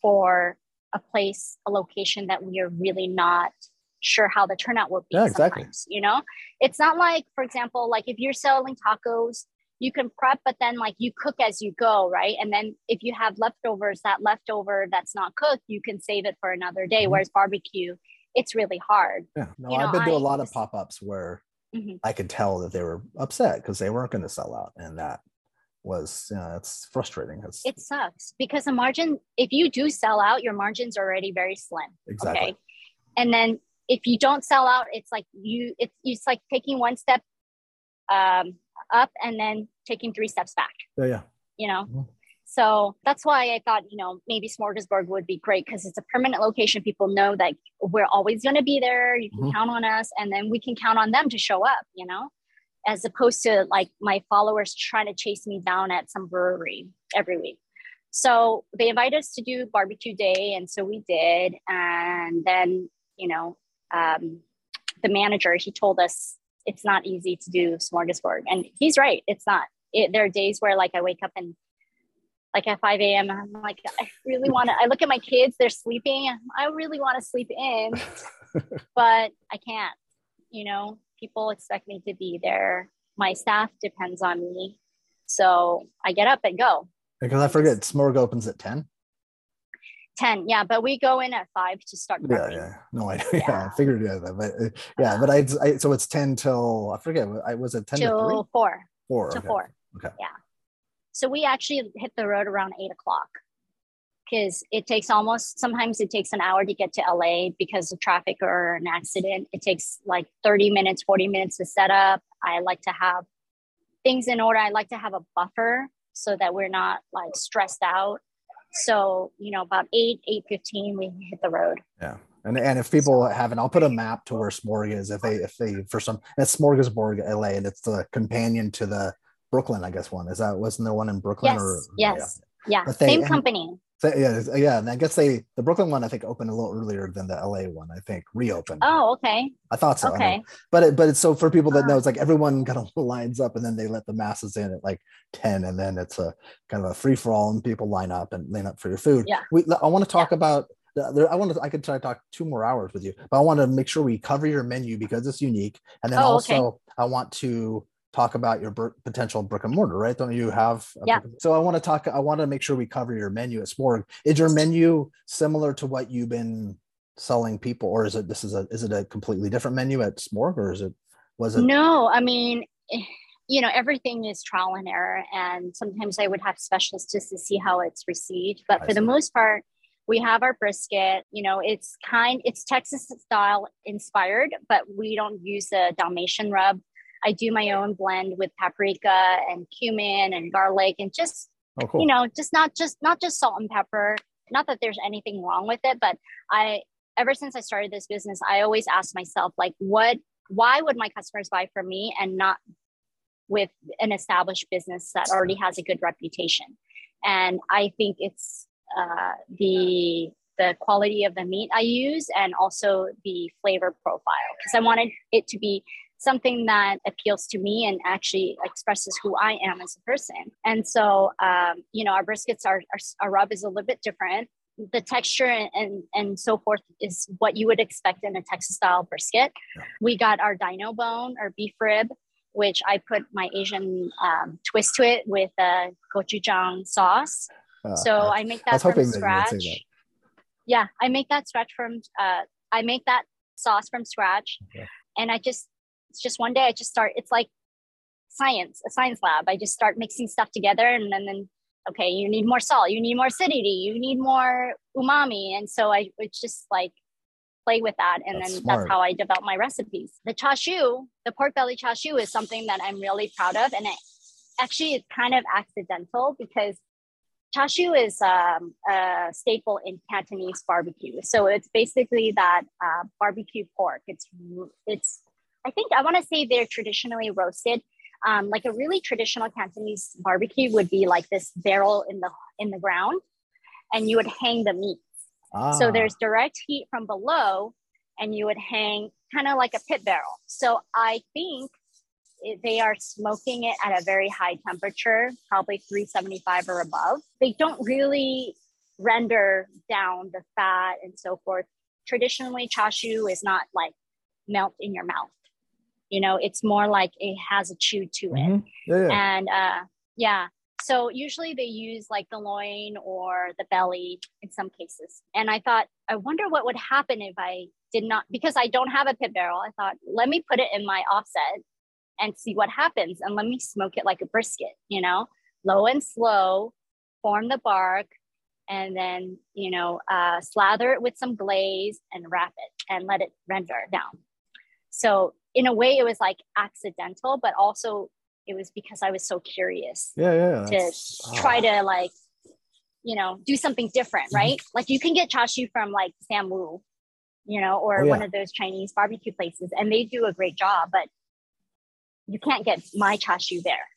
[SPEAKER 3] for a place a location that we are really not sure how the turnout will be yeah, exactly. you know it's not like for example like if you're selling tacos you can prep but then like you cook as you go right and then if you have leftovers that leftover that's not cooked you can save it for another day mm-hmm. whereas barbecue it's really hard.
[SPEAKER 2] Yeah. No, you I've been to a lot of pop ups where mm-hmm. I could tell that they were upset because they weren't going to sell out. And that was, you know, it's frustrating.
[SPEAKER 3] It's, it sucks because the margin, if you do sell out, your margin's are already very slim.
[SPEAKER 2] Exactly.
[SPEAKER 3] Okay. And then if you don't sell out, it's like you, it's, it's like taking one step um, up and then taking three steps back.
[SPEAKER 2] Yeah. Yeah.
[SPEAKER 3] You know? Mm-hmm. So that's why I thought, you know, maybe Smorgasburg would be great because it's a permanent location. People know that we're always going to be there. You can mm-hmm. count on us, and then we can count on them to show up, you know, as opposed to like my followers trying to chase me down at some brewery every week. So they invited us to do barbecue day, and so we did. And then, you know, um, the manager he told us it's not easy to do Smorgasburg. and he's right. It's not. It, there are days where like I wake up and like at 5 a.m. I'm like, I really want to, I look at my kids, they're sleeping. I really want to sleep in, <laughs> but I can't, you know, people expect me to be there. My staff depends on me. So I get up and go.
[SPEAKER 2] Because I forget Smorg opens at 10.
[SPEAKER 3] 10 yeah but we go in at 5 to start
[SPEAKER 2] prepping. yeah yeah no idea <laughs> yeah, yeah i figured yeah but uh, yeah but I, I, so it's 10 till i forget i was at 10
[SPEAKER 3] till
[SPEAKER 2] to
[SPEAKER 3] 4
[SPEAKER 2] 4
[SPEAKER 3] to
[SPEAKER 2] okay.
[SPEAKER 3] 4
[SPEAKER 2] okay
[SPEAKER 3] yeah so we actually hit the road around 8 o'clock because it takes almost sometimes it takes an hour to get to LA because of traffic or an accident. It takes like 30 minutes, 40 minutes to set up. I like to have things in order. I like to have a buffer so that we're not like stressed out. So, you know, about 8, 8.15, we hit the road.
[SPEAKER 2] Yeah. And, and if people haven't, I'll put a map to where Smorg is. If they, if they, for some, it's Smorgasburg, LA, and it's the companion to the Brooklyn, I guess one. Is that, wasn't there one in Brooklyn?
[SPEAKER 3] Yes. Or, yes. Yeah. yeah. They, Same company.
[SPEAKER 2] So, yeah, yeah, and I guess they the Brooklyn one I think opened a little earlier than the LA one. I think reopened.
[SPEAKER 3] Oh, okay.
[SPEAKER 2] I thought so.
[SPEAKER 3] Okay,
[SPEAKER 2] but it, but it's so for people that know, it's like everyone <laughs> kind of lines up, and then they let the masses in at like ten, and then it's a kind of a free for all, and people line up and line up for your food.
[SPEAKER 3] Yeah.
[SPEAKER 2] We, I want to talk yeah. about. There, I want to. I could try to talk two more hours with you, but I want to make sure we cover your menu because it's unique, and then oh, also okay. I want to talk about your potential brick and mortar, right? Don't you have?
[SPEAKER 3] yeah.
[SPEAKER 2] So I want to talk. I want to make sure we cover your menu at Smorg. Is your menu similar to what you've been selling people, or is it this is a is it a completely different menu at Smorg, or is it was it?
[SPEAKER 3] No, I mean. Eh, you know everything is trial and error and sometimes i would have specialists just to see how it's received but I for see. the most part we have our brisket you know it's kind it's texas style inspired but we don't use the dalmatian rub I do my own blend with paprika and cumin and garlic and just oh, cool. you know just not just not just salt and pepper. Not that there's anything wrong with it, but I ever since I started this business, I always ask myself like what why would my customers buy from me and not with an established business that already has a good reputation? And I think it's uh, the the quality of the meat I use and also the flavor profile because I wanted it to be something that appeals to me and actually expresses who I am as a person. And so, um, you know, our briskets, our, our, our, rub is a little bit different. The texture and, and, and so forth is what you would expect in a Texas style brisket. Yeah. We got our dino bone or beef rib, which I put my Asian um, twist to it with a gochujang sauce. Uh, so uh, I make that from scratch. That. Yeah, I make that scratch from, uh, I make that sauce from scratch. Okay. And I just it's just one day I just start, it's like science, a science lab. I just start mixing stuff together and then, then okay, you need more salt, you need more acidity, you need more umami. And so I would just like play with that. And that's then smart. that's how I develop my recipes. The chashu, the pork belly chashu is something that I'm really proud of. And it actually is kind of accidental because chashu is um, a staple in Cantonese barbecue. So it's basically that uh, barbecue pork. It's it's I think I want to say they're traditionally roasted. Um, like a really traditional Cantonese barbecue would be like this barrel in the in the ground, and you would hang the meat. Ah. So there's direct heat from below, and you would hang kind of like a pit barrel. So I think it, they are smoking it at a very high temperature, probably 375 or above. They don't really render down the fat and so forth. Traditionally, chashu is not like melt in your mouth you know it's more like it has a chew to it. Mm-hmm. yeah, yeah. and uh yeah. So usually they use like the loin or the belly in some cases. And i thought i wonder what would happen if i did not because i don't have a pit barrel. I thought let me put it in my offset and see what happens and let me smoke it like a brisket you know? Low and slow form the bark and then you know uh, slather it with some glaze and wrap it and let it render down. So in a way it was like accidental but also it was because i was so curious
[SPEAKER 2] yeah yeah
[SPEAKER 3] to try to like you know do something different mm-hmm. right like you can get chashu from like Sam Woo you know or oh, yeah. one of those chinese barbecue places and they do a great job but you can't get my chashu there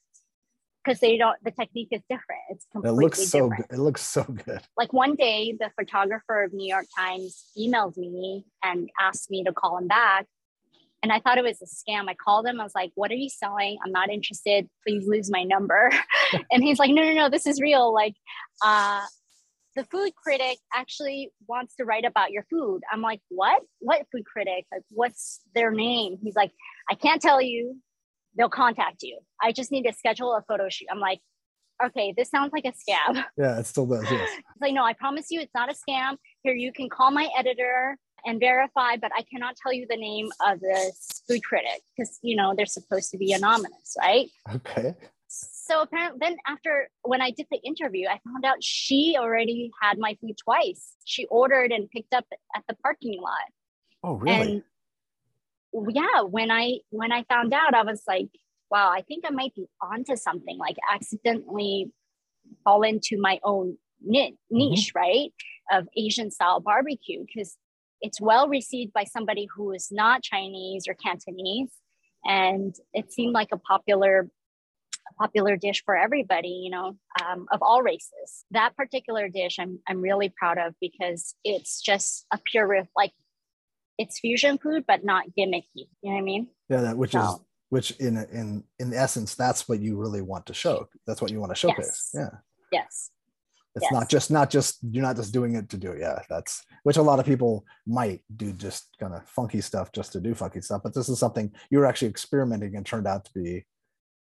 [SPEAKER 3] because they don't the technique is different it's completely
[SPEAKER 2] it looks so
[SPEAKER 3] different.
[SPEAKER 2] good. it looks so good
[SPEAKER 3] like one day the photographer of new york times emailed me and asked me to call him back and I thought it was a scam. I called him. I was like, "What are you selling? I'm not interested. Please lose my number." <laughs> and he's like, "No, no, no. This is real. Like, uh, the food critic actually wants to write about your food." I'm like, "What? What food critic? Like, what's their name?" He's like, "I can't tell you. They'll contact you. I just need to schedule a photo shoot." I'm like, okay, this sounds like a scam.
[SPEAKER 2] Yeah, it still does. Yes.
[SPEAKER 3] It's like, no, I promise you it's not a scam. Here, you can call my editor and verify, but I cannot tell you the name of this food critic because, you know, they're supposed to be anonymous, right?
[SPEAKER 2] Okay.
[SPEAKER 3] So apparently, then after when I did the interview, I found out she already had my food twice. She ordered and picked up at the parking lot.
[SPEAKER 2] Oh, really?
[SPEAKER 3] And yeah, when I when I found out, I was like, wow, I think I might be onto something. Like accidentally fall into my own niche, mm-hmm. right, of Asian style barbecue because it's well received by somebody who is not Chinese or Cantonese, and it seemed like a popular popular dish for everybody, you know, um, of all races. That particular dish, I'm I'm really proud of because it's just a pure like it's fusion food, but not gimmicky. You know what I mean?
[SPEAKER 2] Yeah, that which so, is which in in in essence, that's what you really want to show. That's what you want to showcase.
[SPEAKER 3] Yes.
[SPEAKER 2] Yeah.
[SPEAKER 3] Yes.
[SPEAKER 2] It's yes. not just not just you're not just doing it to do it. Yeah, that's which a lot of people might do just kind of funky stuff just to do funky stuff. But this is something you were actually experimenting and turned out to be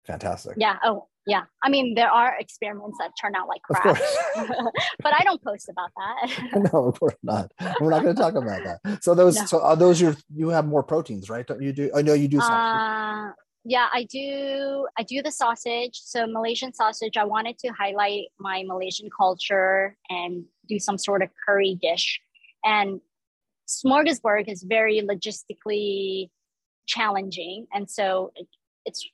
[SPEAKER 2] fantastic.
[SPEAKER 3] Yeah. Oh, yeah. I mean, there are experiments that turn out like crap, <laughs> but I don't post about that. <laughs>
[SPEAKER 2] no, of course not. We're not going to talk about that. So those, no. so are those your, you have more proteins, right? Don't you do? I know you do.
[SPEAKER 3] Uh, yeah, I do. I do the sausage. So Malaysian sausage. I wanted to highlight my Malaysian culture and do some sort of curry dish. And Smorgasburg is very logistically challenging, and so it's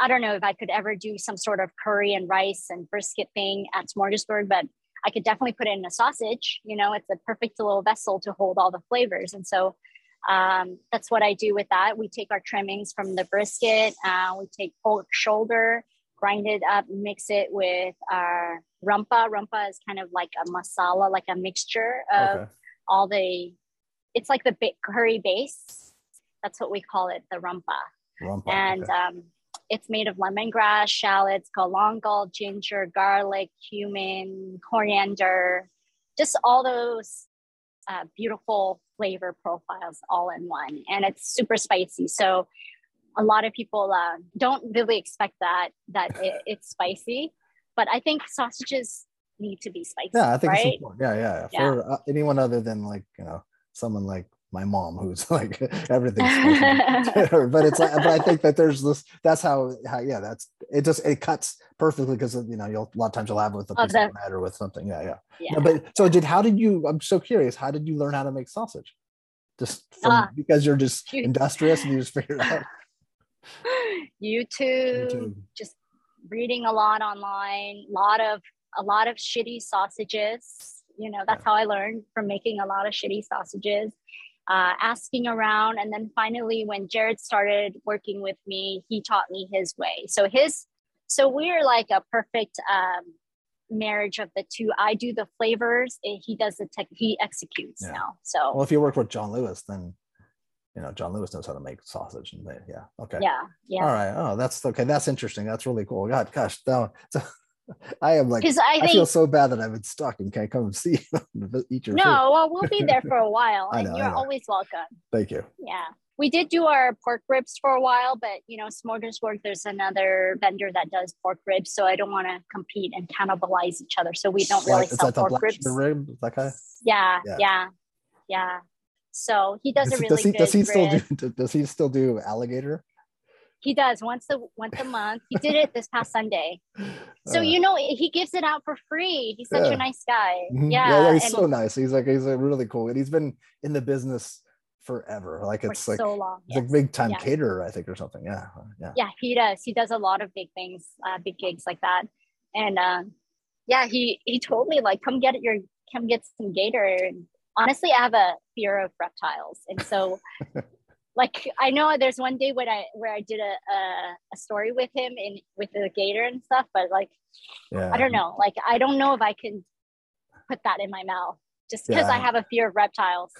[SPEAKER 3] I don't know if I could ever do some sort of curry and rice and brisket thing at Smorgasburg, but I could definitely put it in a sausage. You know, it's a perfect little vessel to hold all the flavors. And so um, that's what I do with that. We take our trimmings from the brisket, uh, we take pork shoulder, grind it up, mix it with our rempah. Rempah is kind of like a masala, like a mixture of okay. all the, it's like the curry base. That's what we call it, the rempah. rempah and okay. um, it's made of lemongrass, shallots, galangal, ginger, garlic, cumin, coriander, just all those uh, beautiful flavor profiles all in one. And it's super spicy. So a lot of people uh, don't really expect that that <laughs> it, it's spicy, but I think sausages need to be spicy.
[SPEAKER 2] Yeah, I think
[SPEAKER 3] right?
[SPEAKER 2] it's important. Yeah, yeah. yeah. For uh, anyone other than like you know someone like my mom who's <laughs> like everything <laughs> <laughs> but it's like but i think that there's this that's how, how yeah that's it just it cuts perfectly because you know you'll a lot of times you'll have it with a piece of bread or with something yeah, yeah. Yeah, but so did how did you i'm so curious how did you learn how to make sausage? Just from, uh, because you're just industrious and you just figured out.
[SPEAKER 3] YouTube, YouTube. just reading a lot online a lot of a lot of shitty sausages. You know that's yeah. how i learned from making a lot of shitty sausages uh, asking around. And then finally, when Jared started working with me, he taught me his way. So his, so we're like a perfect um, marriage of the two. I do the flavors, he does the tech, he executes yeah. now. So
[SPEAKER 2] well, if you work with John Lewis, then you know John Lewis knows how to make sausage and they, yeah, okay,
[SPEAKER 3] yeah, yeah.
[SPEAKER 2] All right, oh, that's okay. That's interesting. That's really cool. God, gosh, that, so <laughs> I am like, I,
[SPEAKER 3] think,
[SPEAKER 2] I, feel so bad that I've been stuck and can't come and see <laughs> you eat your
[SPEAKER 3] No,
[SPEAKER 2] food.
[SPEAKER 3] well, we'll be there for a <laughs> while, and know, you're always welcome.
[SPEAKER 2] Thank you.
[SPEAKER 3] Yeah, we did do our pork ribs for a while, but you know, Smorgasburg, there's another vendor that does pork ribs, so I don't want to compete and cannibalize each other. So we don't really sell pork ribs.
[SPEAKER 2] Rib, that guy?
[SPEAKER 3] Yeah, yeah, yeah, yeah. So he does, does a really
[SPEAKER 2] does he,
[SPEAKER 3] good.
[SPEAKER 2] Does he
[SPEAKER 3] rib.
[SPEAKER 2] still do? Does he still do alligator?
[SPEAKER 3] He does once a once a month. He did it this past Sunday. So uh, you know he gives it out for free. He's such yeah. a nice guy. Mm-hmm. Yeah,
[SPEAKER 2] yeah, yeah, he's and so nice. He's like he's like really cool, and he's been in the business forever. Like it's like
[SPEAKER 3] so long.
[SPEAKER 2] He's yes. a big time yeah. caterer, I think, or something. Yeah, yeah.
[SPEAKER 3] Yeah, he does. He does a lot of big things, uh, big gigs like that. And um, yeah, he he told me like, come get your come get some gator. And honestly, I have a fear of reptiles, and so <laughs> like I know there's one day when I where I did a a, a story with him in with the gator and stuff, but like yeah. I don't know, like I don't know if I can put that in my mouth just because yeah. I have a fear of reptiles.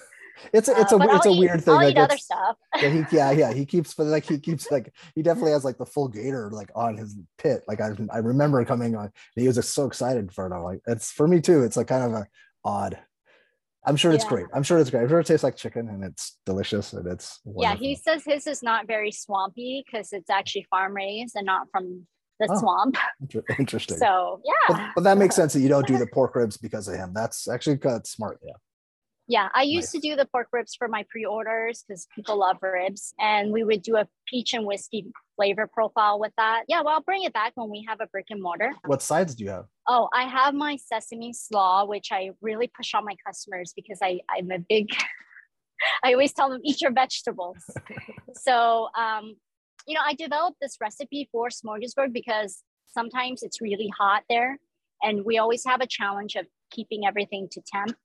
[SPEAKER 2] It's a, it's a uh, it's a weird thing.
[SPEAKER 3] I'll eat other stuff. <laughs>
[SPEAKER 2] yeah, he, yeah, yeah. He keeps, but like he keeps like he definitely has like the full gator like on his pit. Like I I remember coming on, he was just so excited for it. I'm like, it's for me too. It's like kind of a odd I'm sure it's yeah. great. I'm sure it's great. I'm sure it tastes like chicken and it's delicious and it's
[SPEAKER 3] wonderful. yeah. He says his is not very swampy because it's actually farm raised and not from the oh, swamp. <laughs>
[SPEAKER 2] Interesting.
[SPEAKER 3] So yeah.
[SPEAKER 2] But, but, that makes sense that you don't do <laughs> the pork ribs because of him. That's actually that's smart. Yeah.
[SPEAKER 3] Yeah, I used nice. to do the pork ribs for my pre-orders because people love ribs, and we would do a peach and whiskey flavor profile with that. Yeah, well, I'll bring it back when we have a brick and mortar.
[SPEAKER 2] What sides do you have?
[SPEAKER 3] Oh, I have my sesame slaw, which I really push on my customers because I I'm a big. <laughs> I always tell them eat your vegetables. <laughs> so um, you know, I developed this recipe for Smorgasburg because sometimes it's really hot there and we always have a challenge of keeping everything to temp.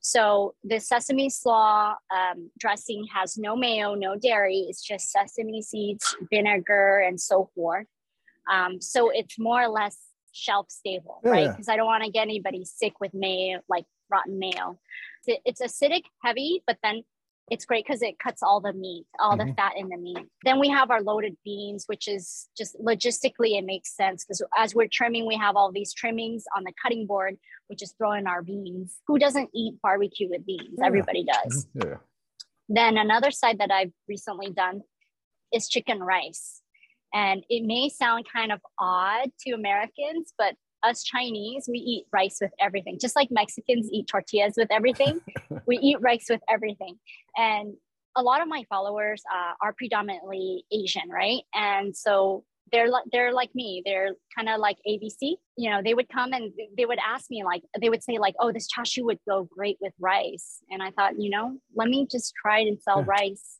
[SPEAKER 3] So the sesame slaw um, dressing has no mayo, no dairy. It's just sesame seeds, vinegar, and so forth. Um, so it's more or less shelf stable, yeah, right? Because I don't want to get anybody sick with mayo, like rotten mayo. It's acidic, heavy, but then it's great because it cuts all the meat, all mm-hmm. the fat in the meat. Then we have our loaded beans, which is just logistically, it makes sense because as we're trimming, we have all these trimmings on the cutting board, which is throwing our beans. Who doesn't eat barbecue with beans? Yeah. Everybody does. Mm-hmm. Yeah. Then another side that I've recently done is chicken rice. And it may sound kind of odd to Americans, but us Chinese, we eat rice with everything. Just like Mexicans eat tortillas with everything, <laughs> we eat rice with everything. And a lot of my followers uh, are predominantly Asian, right? And so they're like they're like me. They're kind of like ABC. You know, they would come and they would ask me like they would say like, "Oh, this chashu would go great with rice." And I thought, you know, let me just try it and sell rice.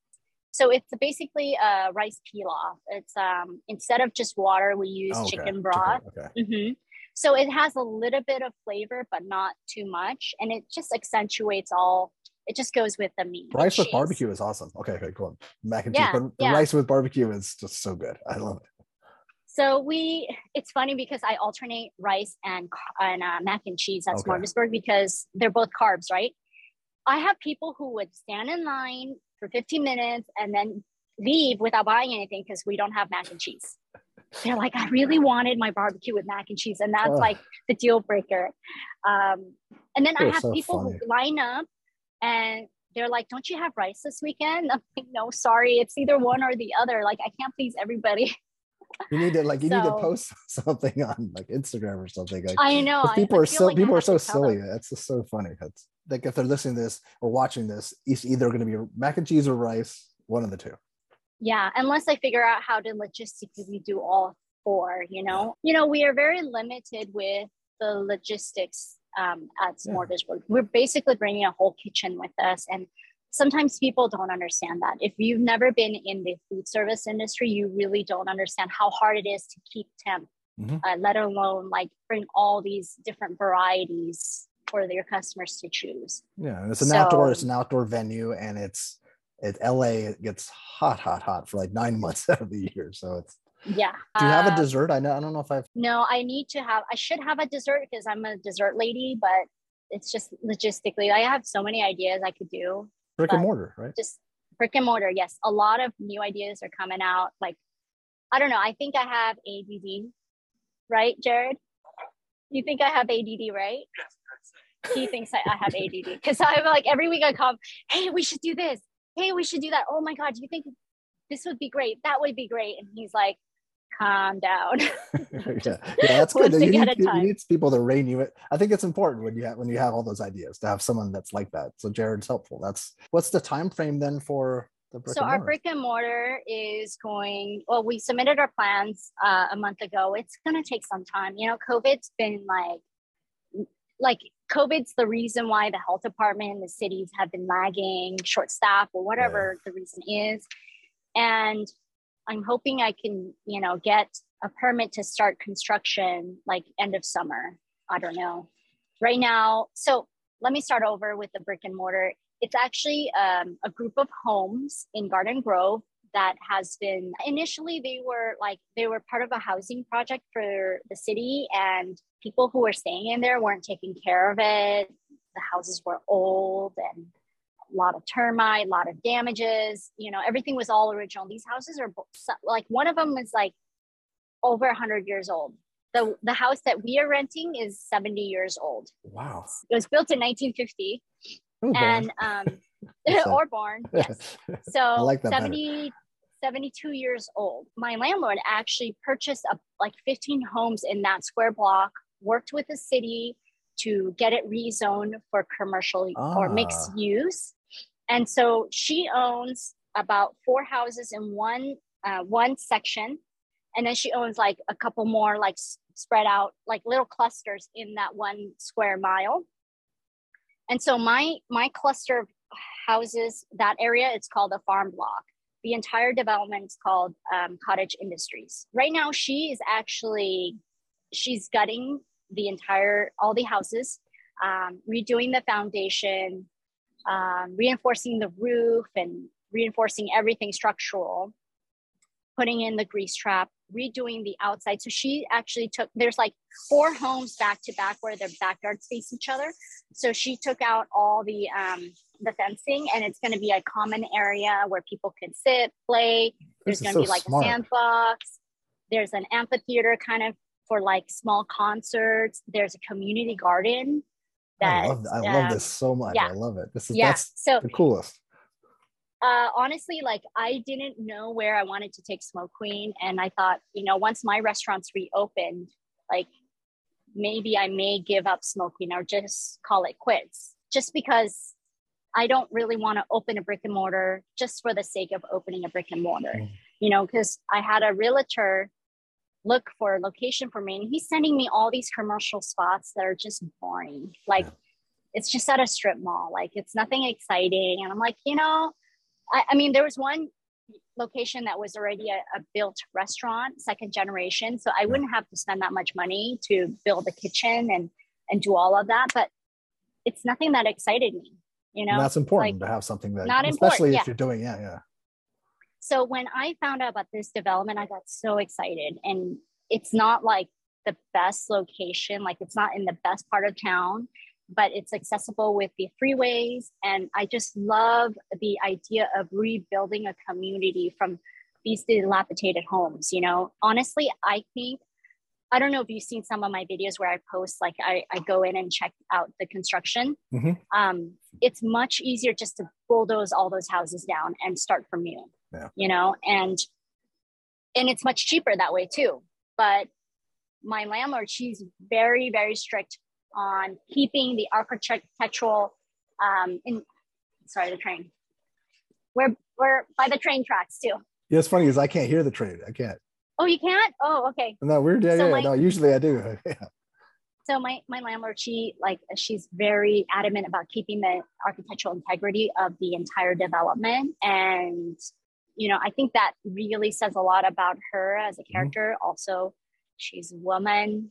[SPEAKER 3] So it's basically a rice pilaf. It's um instead of just water, we use oh, okay. chicken broth. Chicken, okay. Mm-hmm. So it has a little bit of flavor, but not too much. And it just accentuates all, it just goes with the meat.
[SPEAKER 2] Rice with barbecue is awesome. Okay, okay, cool. Mac and yeah, cheese, but yeah. rice with barbecue is just so good. I love it.
[SPEAKER 3] So we, it's funny because I alternate rice and and uh, mac and cheese at okay. Smorgasburg because they're both carbs, right? I have people who would stand in line for 15 minutes and then leave without buying anything because we don't have mac and cheese they're like, I really wanted my barbecue with mac and cheese. And that's oh. like the deal breaker. Um, and then I have so people funny. who line up and they're like, Don't you have rice this weekend? I'm like, No, sorry. It's either one or the other. Like, I can't please everybody.
[SPEAKER 2] You need to like you so, need to <laughs> post <laughs> something on like Instagram or something. Like,
[SPEAKER 3] I know
[SPEAKER 2] people I, are so like people are so silly. Them. That's just so funny. That's like if they're listening to this or watching this, it's either going to be mac and cheese or rice, one of the two
[SPEAKER 3] yeah unless i figure out how to logistically do all four you know? You know we are very limited with the logistics um, at Smorgasburg. We're basically bringing a whole kitchen with us and sometimes people don't understand that. If you've never been in the food service industry you really don't understand how hard it is to keep temp mm-hmm. uh, let alone like bring all these different varieties for your customers to choose.
[SPEAKER 2] Yeah and it's an so, outdoor it's an outdoor venue and it's it LA it gets hot, hot, hot for like nine <laughs> months out of the year. So it's
[SPEAKER 3] yeah.
[SPEAKER 2] Do you have a um, dessert? I know I don't know if I've
[SPEAKER 3] no, I need to have I should have a dessert because I'm a dessert lady, but it's just logistically. I have so many ideas I could do.
[SPEAKER 2] Brick and mortar, right?
[SPEAKER 3] Just brick and mortar, yes. A lot of new ideas are coming out. Like, I don't know, I think I have ADD, right, Jared? You think I have ADD, right? Yes, he thinks I, I have <laughs> ADD because I'm like every week I come, hey, we should do this hey, we should do that. Oh my God, do you think this would be great? That would be great. And he's like, calm down. <laughs> <laughs> yeah.
[SPEAKER 2] yeah, that's good. You need, you need, people to rein you. I think it's important when you have when you have all those ideas to have someone that's like that. So Jared's helpful. That's what's the time frame then for the brick
[SPEAKER 3] so our brick and mortar is going. Well, we submitted our plans uh, a month ago. It's going to take some time. You know, COVID's been like like COVID's the reason why the health department and the cities have been lagging, short staff, or whatever the reason is. And I'm hoping I can, you know, get a permit to start construction like end of summer. I don't know. Right now, so let me start over with the brick and mortar. It's actually um, a group of homes in Garden Grove that has been initially they were like they were part of a housing project for the city and people who were staying in there weren't taking care of it. The houses were old and a lot of termite a lot of damages you know everything was all original. These houses are like one of them is like over 100 years old. The the house that we are renting is 70 years old.
[SPEAKER 2] Wow.
[SPEAKER 3] It was built in 1950 and um <laughs> or born <laughs> yes so like 70 72 years old. My landlord actually purchased a, like 15 homes in that square block, worked with the city to get it rezoned for commercial ah. or mixed use. And so she owns about four houses in one uh, one section, and then she owns like a couple more like s- spread out like little clusters in that one square mile. And so my my cluster of houses that area it's called a farm block. The entire development is called um, cottage industries. Right now she is actually she's gutting the entire all the houses um, redoing the foundation um, reinforcing the roof and reinforcing everything structural putting in the grease trap redoing the outside. So she actually took there's like four homes back to back where their backyards face each other. So she took out all the um, the fencing and it's going to be a common area where people can sit play there's going to so be like smart. a sandbox there's an amphitheater kind of for like small concerts there's a community garden
[SPEAKER 2] that I love, I love um, this so much yeah. i love it this is yeah. that's so the coolest
[SPEAKER 3] uh, honestly, like I didn't know where I wanted to take Smoke Queen, and I thought, you know, once my restaurants reopened, like maybe I may give up smoking or just call it quits, just because I don't really want to open a brick and mortar just for the sake of opening a brick and mortar, mm. you know, because I had a realtor look for a location for me and he's sending me all these commercial spots that are just boring. Like yeah. it's just at a strip mall, like it's nothing exciting. And I'm like, you know, I, I mean, there was one location that was already a, a, built restaurant, second generation. So I wouldn't have to spend that much money to build a kitchen and and do all of that. But it's nothing that excited me you know
[SPEAKER 2] and that's important like, to have something that not especially if you're doing yeah yeah.
[SPEAKER 3] So when i found out about this development i got so excited. And it's not like the best location like it's not in the best part of town but it's accessible with the freeways. And i just love the idea of rebuilding a community from these dilapidated homes you know? Honestly i think I don't know if you've seen some of my videos where I post, like I, I go in and check out the construction. Mm-hmm. Um, it's much easier just to bulldoze all those houses down and start from new, yeah. you know, and, and it's much cheaper that way too. But my landlord, she's very, very strict on keeping the architectural, um, in, sorry, the train. We're, we're by the train tracks too.
[SPEAKER 2] Yeah, it's funny because I can't hear the train. I can't.
[SPEAKER 3] Oh, you can't? Oh, okay.
[SPEAKER 2] No, weird. Yeah, so yeah. My, no, usually I do. <laughs> yeah.
[SPEAKER 3] So my my landlord, she like she's very adamant about keeping the architectural integrity of the entire development, and you know, I think that really says a lot about her as a mm-hmm. character. Mm-hmm. Also, she's a woman,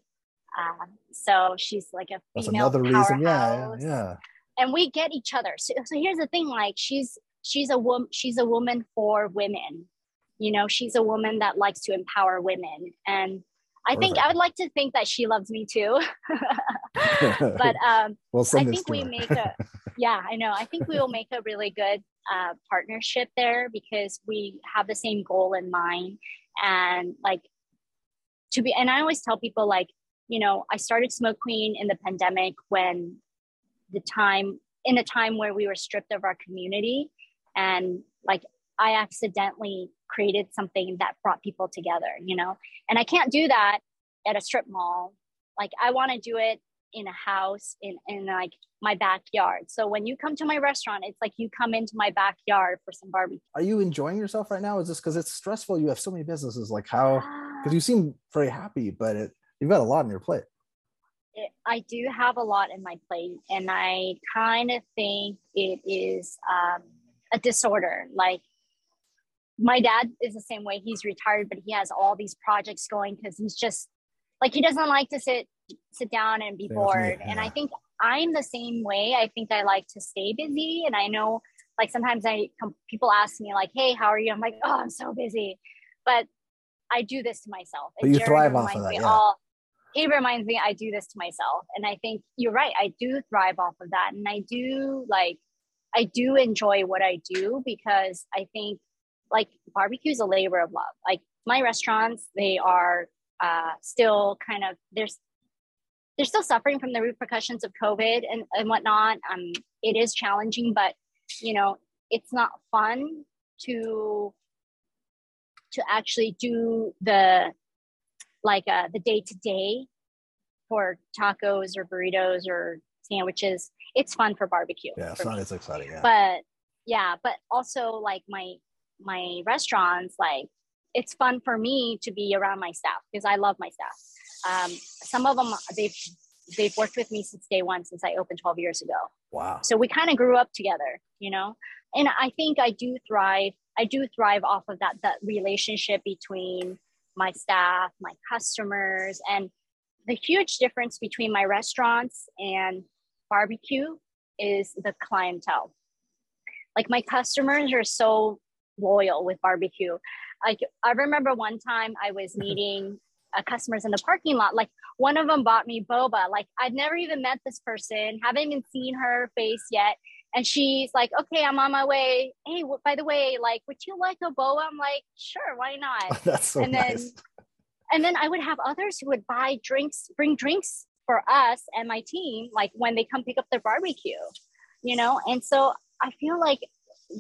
[SPEAKER 3] uh, so she's like a That's another reason. Yeah, yeah. And we get each other. So, so here's the thing: like she's she's a woman. She's a woman for women you know she's a woman that likes to empower women. And i think i would like to think that she loves me too. <laughs> But <laughs> um well, i think we make a <laughs> yeah i know. I think we will make a really good uh, partnership there because we have the same goal in mind. And like to be and i always tell people like you know i started smoke queen in the pandemic when the time in a time where we were stripped of our community. And like I accidentally created something that brought people together, you know? And I can't do that at a strip mall. Like I want to do it in a house in, in like my backyard. So when you come to my restaurant, it's like you come into my backyard for some barbecue.
[SPEAKER 2] Are you enjoying yourself right now? Is this because it's stressful? You have so many businesses. Like how, because you seem very happy, but it, you've got a lot on your plate.
[SPEAKER 3] It, I do have a lot in my plate, and I kind of think it is um, a disorder. Like my dad is the same way. He's retired, but he has all these projects going because he's just like he doesn't like to sit sit down and be bored. Yeah. And I think I'm the same way. I think I like to stay busy, and I know like sometimes I come, people ask me like, "Hey, how are you?" I'm like, "Oh, I'm so busy," but I do this to myself.
[SPEAKER 2] But you thrive off of that. Yeah. All,
[SPEAKER 3] he reminds me I do this to myself, and I think you're right. I do thrive off of that, and I do like I do enjoy what I do because I think like barbecue is a labor of love. Like my restaurants, they are uh, still kind of there's they're still suffering from the repercussions of COVID and, and whatnot. Um, it is challenging, but you know, it's not fun to to actually do the like uh, the day to day for tacos or burritos or sandwiches. It's fun for barbecue.
[SPEAKER 2] Yeah, it's not as exciting. Yeah.
[SPEAKER 3] But yeah, but also like my my restaurants, like it's fun for me to be around my staff because I love my staff. Um, some of them they've they've worked with me since day one since I opened 12 years ago.
[SPEAKER 2] Wow.
[SPEAKER 3] So we kind of grew up together, you know. And I think I do thrive. I do thrive off of that that relationship between my staff, my customers, and the huge difference between my restaurants and barbecue is the clientele. Like my customers are so loyal with barbecue. I, I remember one time I was <laughs> meeting uh, customers in the parking lot. Like one of them bought me boba. Like I'd never even met this person, haven't even seen her face yet. And she's like, okay, I'm on my way. Hey, w- by the way, like, would you like a boba? I'm like, sure, why not? <laughs>
[SPEAKER 2] That's so
[SPEAKER 3] and
[SPEAKER 2] nice.
[SPEAKER 3] then, and then I would have others who would buy drinks, bring drinks for us and my team, like when they come pick up their barbecue, you know? And so I feel like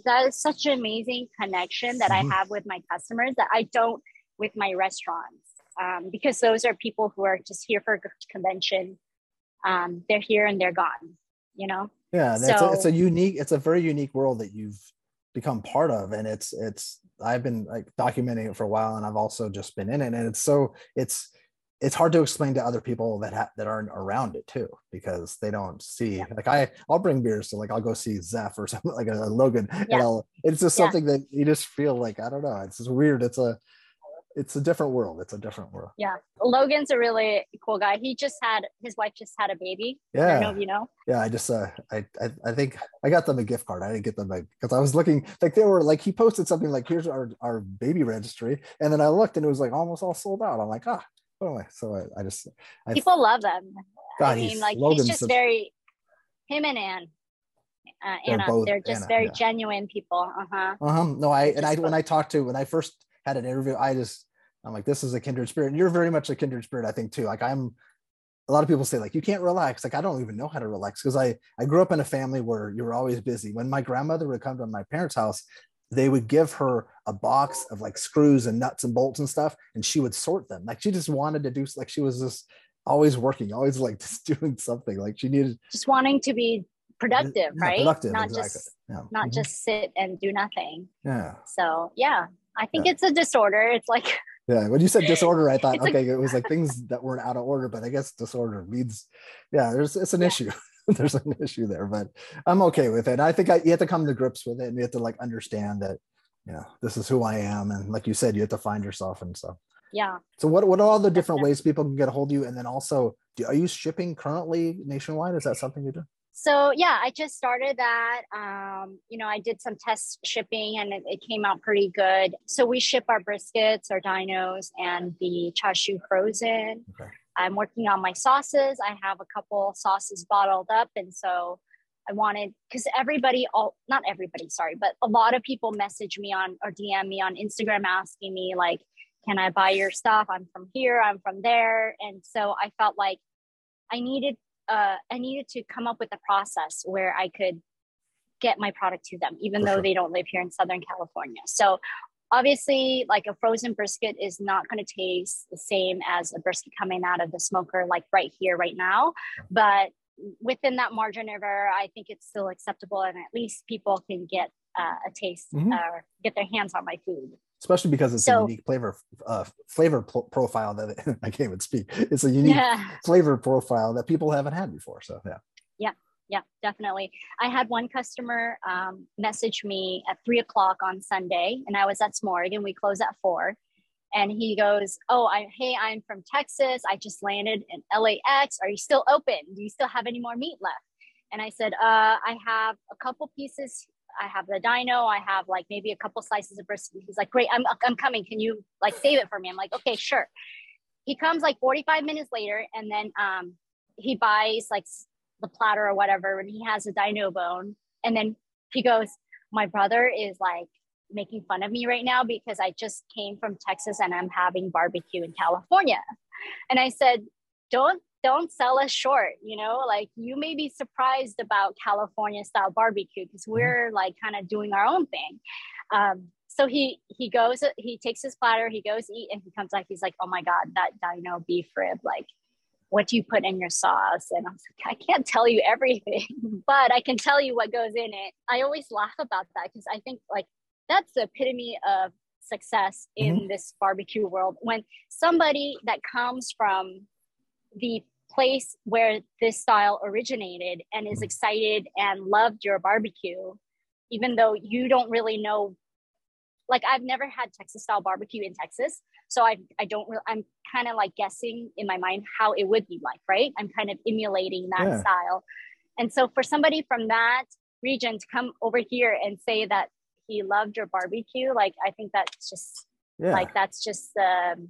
[SPEAKER 3] that is such an amazing connection that mm-hmm. I have with my customers that I don't with my restaurants um, because those are people who are just here for a convention. Um, they're here and they're gone, you know?
[SPEAKER 2] Yeah, so, it's, a, it's a unique, it's a very unique world that you've become part of. And it's, it's, I've been like documenting it for a while and I've also just been in it. And it's so, it's, it's hard to explain to other people that ha- that aren't around it too because they don't see yeah. like I I'll bring beers so like I'll go see Zeph or <laughs> something like a, a Logan yeah. and I'll, it's just something yeah. that you just feel like I don't know it's just weird it's a it's a different world it's a different world
[SPEAKER 3] yeah Logan's a really cool guy he just had his wife just had a baby
[SPEAKER 2] yeah I
[SPEAKER 3] know you know
[SPEAKER 2] yeah I just uh I I, I think I got them a gift card I didn't get them because I was looking like they were like he posted something like here's our our baby registry and then I looked and it was like almost all sold out I'm like ah so I, I just I,
[SPEAKER 3] people love them. God, I mean, like Logan's he's just very him and Anne. Uh, Anna, they're, both. they're just Anna, very yeah. genuine people. Uh huh.
[SPEAKER 2] Uh huh. No, I and I when I talked to when I first had an interview, I just I'm like, this is a kindred spirit. And you're very much a kindred spirit, I think too. Like I'm. A lot of people say like you can't relax. Like I don't even know how to relax because I I grew up in a family where you were always busy. When my grandmother would come to my parents' house, they would give her a box of like screws and nuts and bolts and stuff and she would sort them like she just wanted to do like she was just always working always like <laughs> just doing something like she needed
[SPEAKER 3] just wanting to be productive yeah, right productive, not exactly. just yeah. not mm-hmm. just sit and do nothing
[SPEAKER 2] yeah
[SPEAKER 3] so yeah i think yeah. it's a disorder it's like <laughs>
[SPEAKER 2] yeah when you said disorder i thought okay it was like things that weren't out of order but i guess disorder means yeah there's it's an issue <laughs> <laughs> there's an issue there, but I'm okay with it. I think I, you have to come to grips with it and you have to like understand that, you know, this is who I am. And like you said, you have to find yourself and stuff.
[SPEAKER 3] Yeah.
[SPEAKER 2] So what, what are all the different ways people can get a hold of you? And then also, do, are you shipping currently nationwide? Is that something you do?
[SPEAKER 3] So yeah, I just started that. Um, you know, I did some test shipping and it, it, came out pretty good. So we ship our briskets, our dinos, and the chashu frozen. Okay. I'm working on my sauces. I have a couple sauces bottled up. And so I wanted, because everybody, all not everybody, sorry, but a lot of people message me on or DM me on Instagram asking me, like, can I buy your stuff? I'm from here, I'm from there. And so I felt like I needed, uh, I needed to come up with a process where I could get my product to them, even For though sure. they don't live here in Southern California. So obviously like a frozen brisket is not going to taste the same as a brisket coming out of the smoker like right here right now but within that margin of error i think it's still acceptable and at least people can get uh, a taste mm-hmm. or get their hands on my food
[SPEAKER 2] especially because it's so, a unique flavor uh, flavor profile that <laughs> I can't even speak. It's a unique yeah. flavor profile that people haven't had before. So yeah.
[SPEAKER 3] Yeah, yeah, definitely. I had one customer um, message me at three o'clock on Sunday, and I was at Smorg, and We close at four, and he goes, "Oh, I hey, I'm from Texas. I just landed in LAX. Are you still open? Do you still have any more meat left?" And I said, uh, "I have a couple pieces. I have the dino. I have like maybe a couple slices of brisket." He's like, "Great, I'm I'm coming. Can you like save it for me?" I'm like, "Okay, sure." He comes like 45 minutes later, and then um, he buys like the platter or whatever, and he has a dino bone. And then he goes, My brother is like making fun of me right now because I just came from Texas and I'm having barbecue in California. And I said, Don't don't sell us short, you know, like you may be surprised about California style barbecue because mm-hmm. we're like kind of doing our own thing. Um, so he he goes he takes his platter he goes eat and he comes back he's like oh my god that dino beef rib like what do you put in your sauce and i was like i can't tell you everything <laughs> but i can tell you what goes in it i always laugh about that because i think like that's the epitome of success in mm-hmm. this barbecue world when somebody that comes from the place where this style originated and is mm-hmm. excited and loved your barbecue even though you don't really know like I've never had Texas style barbecue in Texas. So I I don't really I'm kind of like guessing in my mind how it would be like, right? I'm kind of emulating that yeah. style. And so for somebody from that region to come over here and say that he loved your barbecue, like I think that's just yeah. like that's just the um,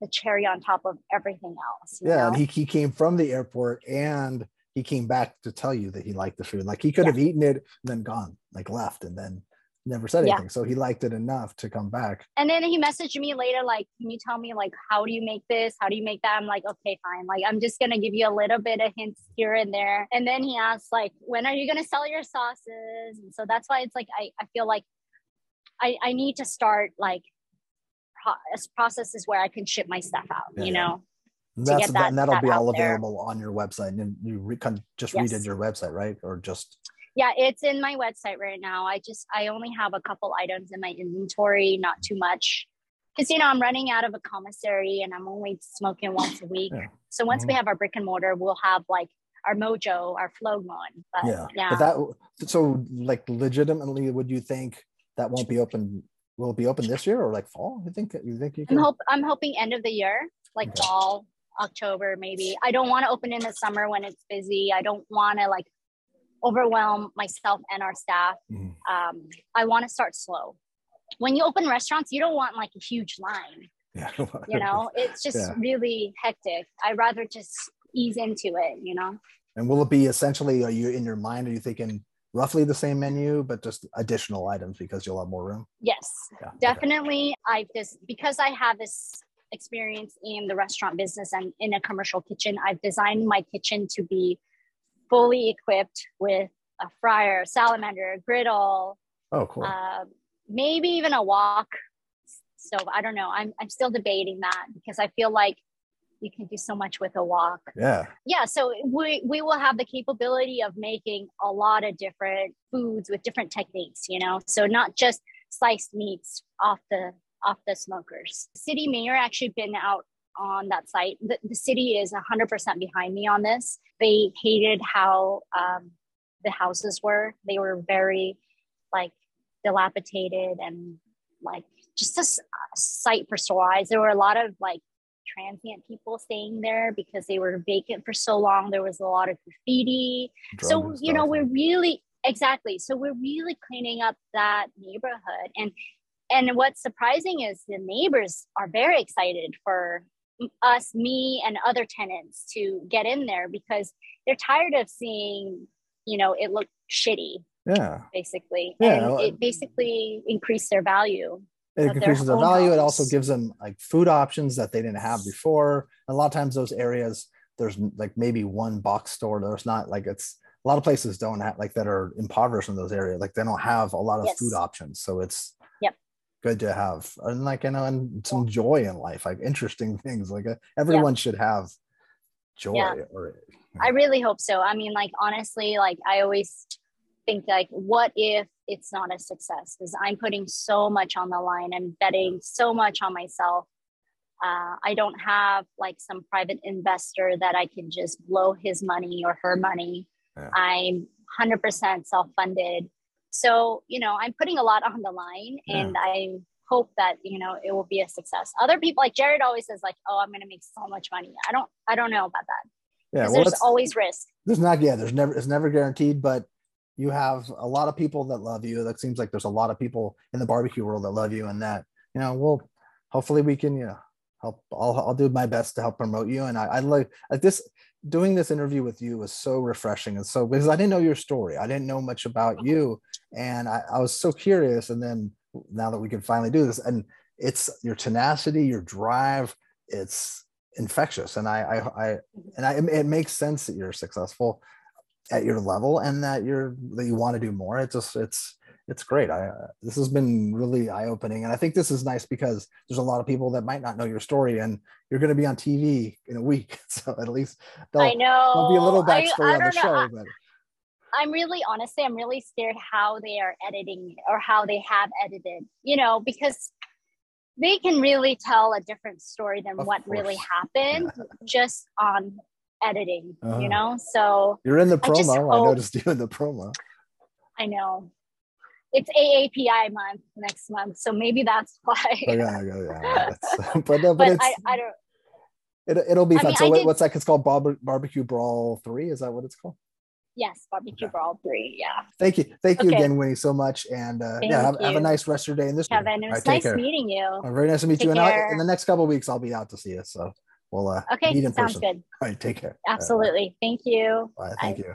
[SPEAKER 3] the cherry on top of everything else.
[SPEAKER 2] Yeah, know? and he he came from the airport and he came back to tell you that he liked the food. Like he could yeah. have eaten it and then gone, like left, and then never said anything. Yeah. So he liked it enough to come back.
[SPEAKER 3] And then he messaged me later, like, can you tell me like how do you make this? How do you make that? I'm like, okay, fine. Like I'm just gonna give you a little bit of hints here and there. And then he asked, like, when are you gonna sell your sauces? And so that's why it's like I, I feel like I, I need to start like pro- processes where I can ship my stuff out, yeah. you know.
[SPEAKER 2] And that's that, and that'll that be all available there. on your website. And you re- just yes. redid your website, right? Or just
[SPEAKER 3] yeah it's in my website right now. I just i only have a couple items in my inventory not too much. Because you know i'm running out of a commissary and i'm only smoking once a week. Yeah. so once mm-hmm. we have our brick and mortar we'll have like our mojo our flow one
[SPEAKER 2] but yeah, yeah. but that so like legitimately would you think that won't be open will it be open this year or like fall? You think you think you
[SPEAKER 3] can? I'm, hope, I'm hoping end of the year like okay. fall october maybe. I don't want to open in the summer when it's busy. I don't want to like overwhelm myself and our staff. Mm. Um, I want to start slow. When you open restaurants, you don't want like a huge line. Yeah. <laughs> you know, it's just yeah. really hectic. I'd rather just ease into it, you know.
[SPEAKER 2] And will it be essentially, are you in your mind, are you thinking roughly the same menu, but just additional items because you'll have more room?
[SPEAKER 3] Yes, yeah. definitely. Okay. I just, because I have this experience in the restaurant business and in a commercial kitchen, I've designed my kitchen to be fully equipped with a fryer, salamander, griddle.
[SPEAKER 2] Oh, cool. Uh,
[SPEAKER 3] maybe even a wok stove. I don't know. I'm, I'm still debating that because I feel like you can do so much with a wok.
[SPEAKER 2] Yeah.
[SPEAKER 3] Yeah. So we, we will have the capability of making a lot of different foods with different techniques, you know? So not just sliced meats off the off the smokers. City mayor actually been out on that site. The, the city is 100% behind me on this. They hated how um, the houses were. They were very like dilapidated and like just a, sight for sore eyes. There were a lot of like transient people staying there because they were vacant for so long. There was a lot of graffiti. Drug so, you know, we're really, exactly. So we're really cleaning up that neighborhood. And and what's surprising is the neighbors are very excited for us, me, and other tenants to get in there because they're tired of seeing, you know, it look shitty.
[SPEAKER 2] Yeah.
[SPEAKER 3] Basically. Yeah. And it basically increased their value.
[SPEAKER 2] It increases their, their value. House. It also gives them like food options that they didn't have before. A lot of times those areas, there's like maybe one box store. There's not like it's a lot of places don't have like that are impoverished in those areas. Like they don't have a lot of yes. food options. So it's good to have and like you know and some joy in life like interesting <laughs> things like uh, everyone yeah. should have joy yeah. or
[SPEAKER 3] i really hope so. I mean like honestly like i always think like what if it's not a success? Because i'm putting so much on the line i'm betting so much on myself. Uh, i don't have like some private investor that i can just blow his money or her money. Yeah. i'm 100% self-funded so, you know, I'm putting a lot on the line and I hope that, you know, it will be a success. Other people like Jared always says like, oh, I'm going to make so much money. I don't, I don't know about that. Yeah. Well, there's always risk.
[SPEAKER 2] There's not, yeah, there's never, it's never guaranteed, but you have a lot of people that love you. That seems like there's a lot of people in the barbecue world that love you and that, you know, well, hopefully we can, you know, help. I'll, I'll do my best to help promote you. And I, I like, like this, doing this interview with you was so refreshing and so because I didn't know your story. I didn't know much about you. And I, I was so curious. And then now that we can finally do this, and it's your tenacity, your drive, it's infectious. And I I, I and I it makes sense that you're successful at your level and that you're that you want to do more. It just it's it's great. I uh, this has been really eye opening, and I think this is nice because there's a lot of people that might not know your story, and you're going to be on TV in a week, <laughs> so at least
[SPEAKER 3] I know
[SPEAKER 2] there'll be a little backstory I, I on the know. show. But
[SPEAKER 3] I'm really honestly, I'm really scared how they are editing or how they have edited, you know, because they can really tell a different story than of what course. really happened yeah. just on editing, uh, you uh-huh. know? So
[SPEAKER 2] you're in the promo. I, I noticed you in the promo.
[SPEAKER 3] I know. It's AAPI month next month, so maybe that's <laughs> why.
[SPEAKER 2] Oh, yeah, yeah, yeah. <laughs> but no, but, but
[SPEAKER 3] I, I don't.
[SPEAKER 2] It, it'll be fun. Mean, so what, did, what's that? It's called Bar- Barbecue Brawl Three. Is that what it's called?
[SPEAKER 3] Yes, Barbecue okay. all Three. Yeah.
[SPEAKER 2] Thank you, thank you okay. again, Winnie, so much, and uh, yeah, have, have, a nice rest of your day in this.
[SPEAKER 3] Kevin, it was right, nice meeting you.
[SPEAKER 2] Very nice to meet take you. Care. And in the next couple weeks, I'll be out to see you. So we'll uh,
[SPEAKER 3] okay,
[SPEAKER 2] meet in
[SPEAKER 3] sounds
[SPEAKER 2] person.
[SPEAKER 3] good.
[SPEAKER 2] All right, take care.
[SPEAKER 3] Absolutely. Right, thank you.
[SPEAKER 2] Bye. Thank Bye. you.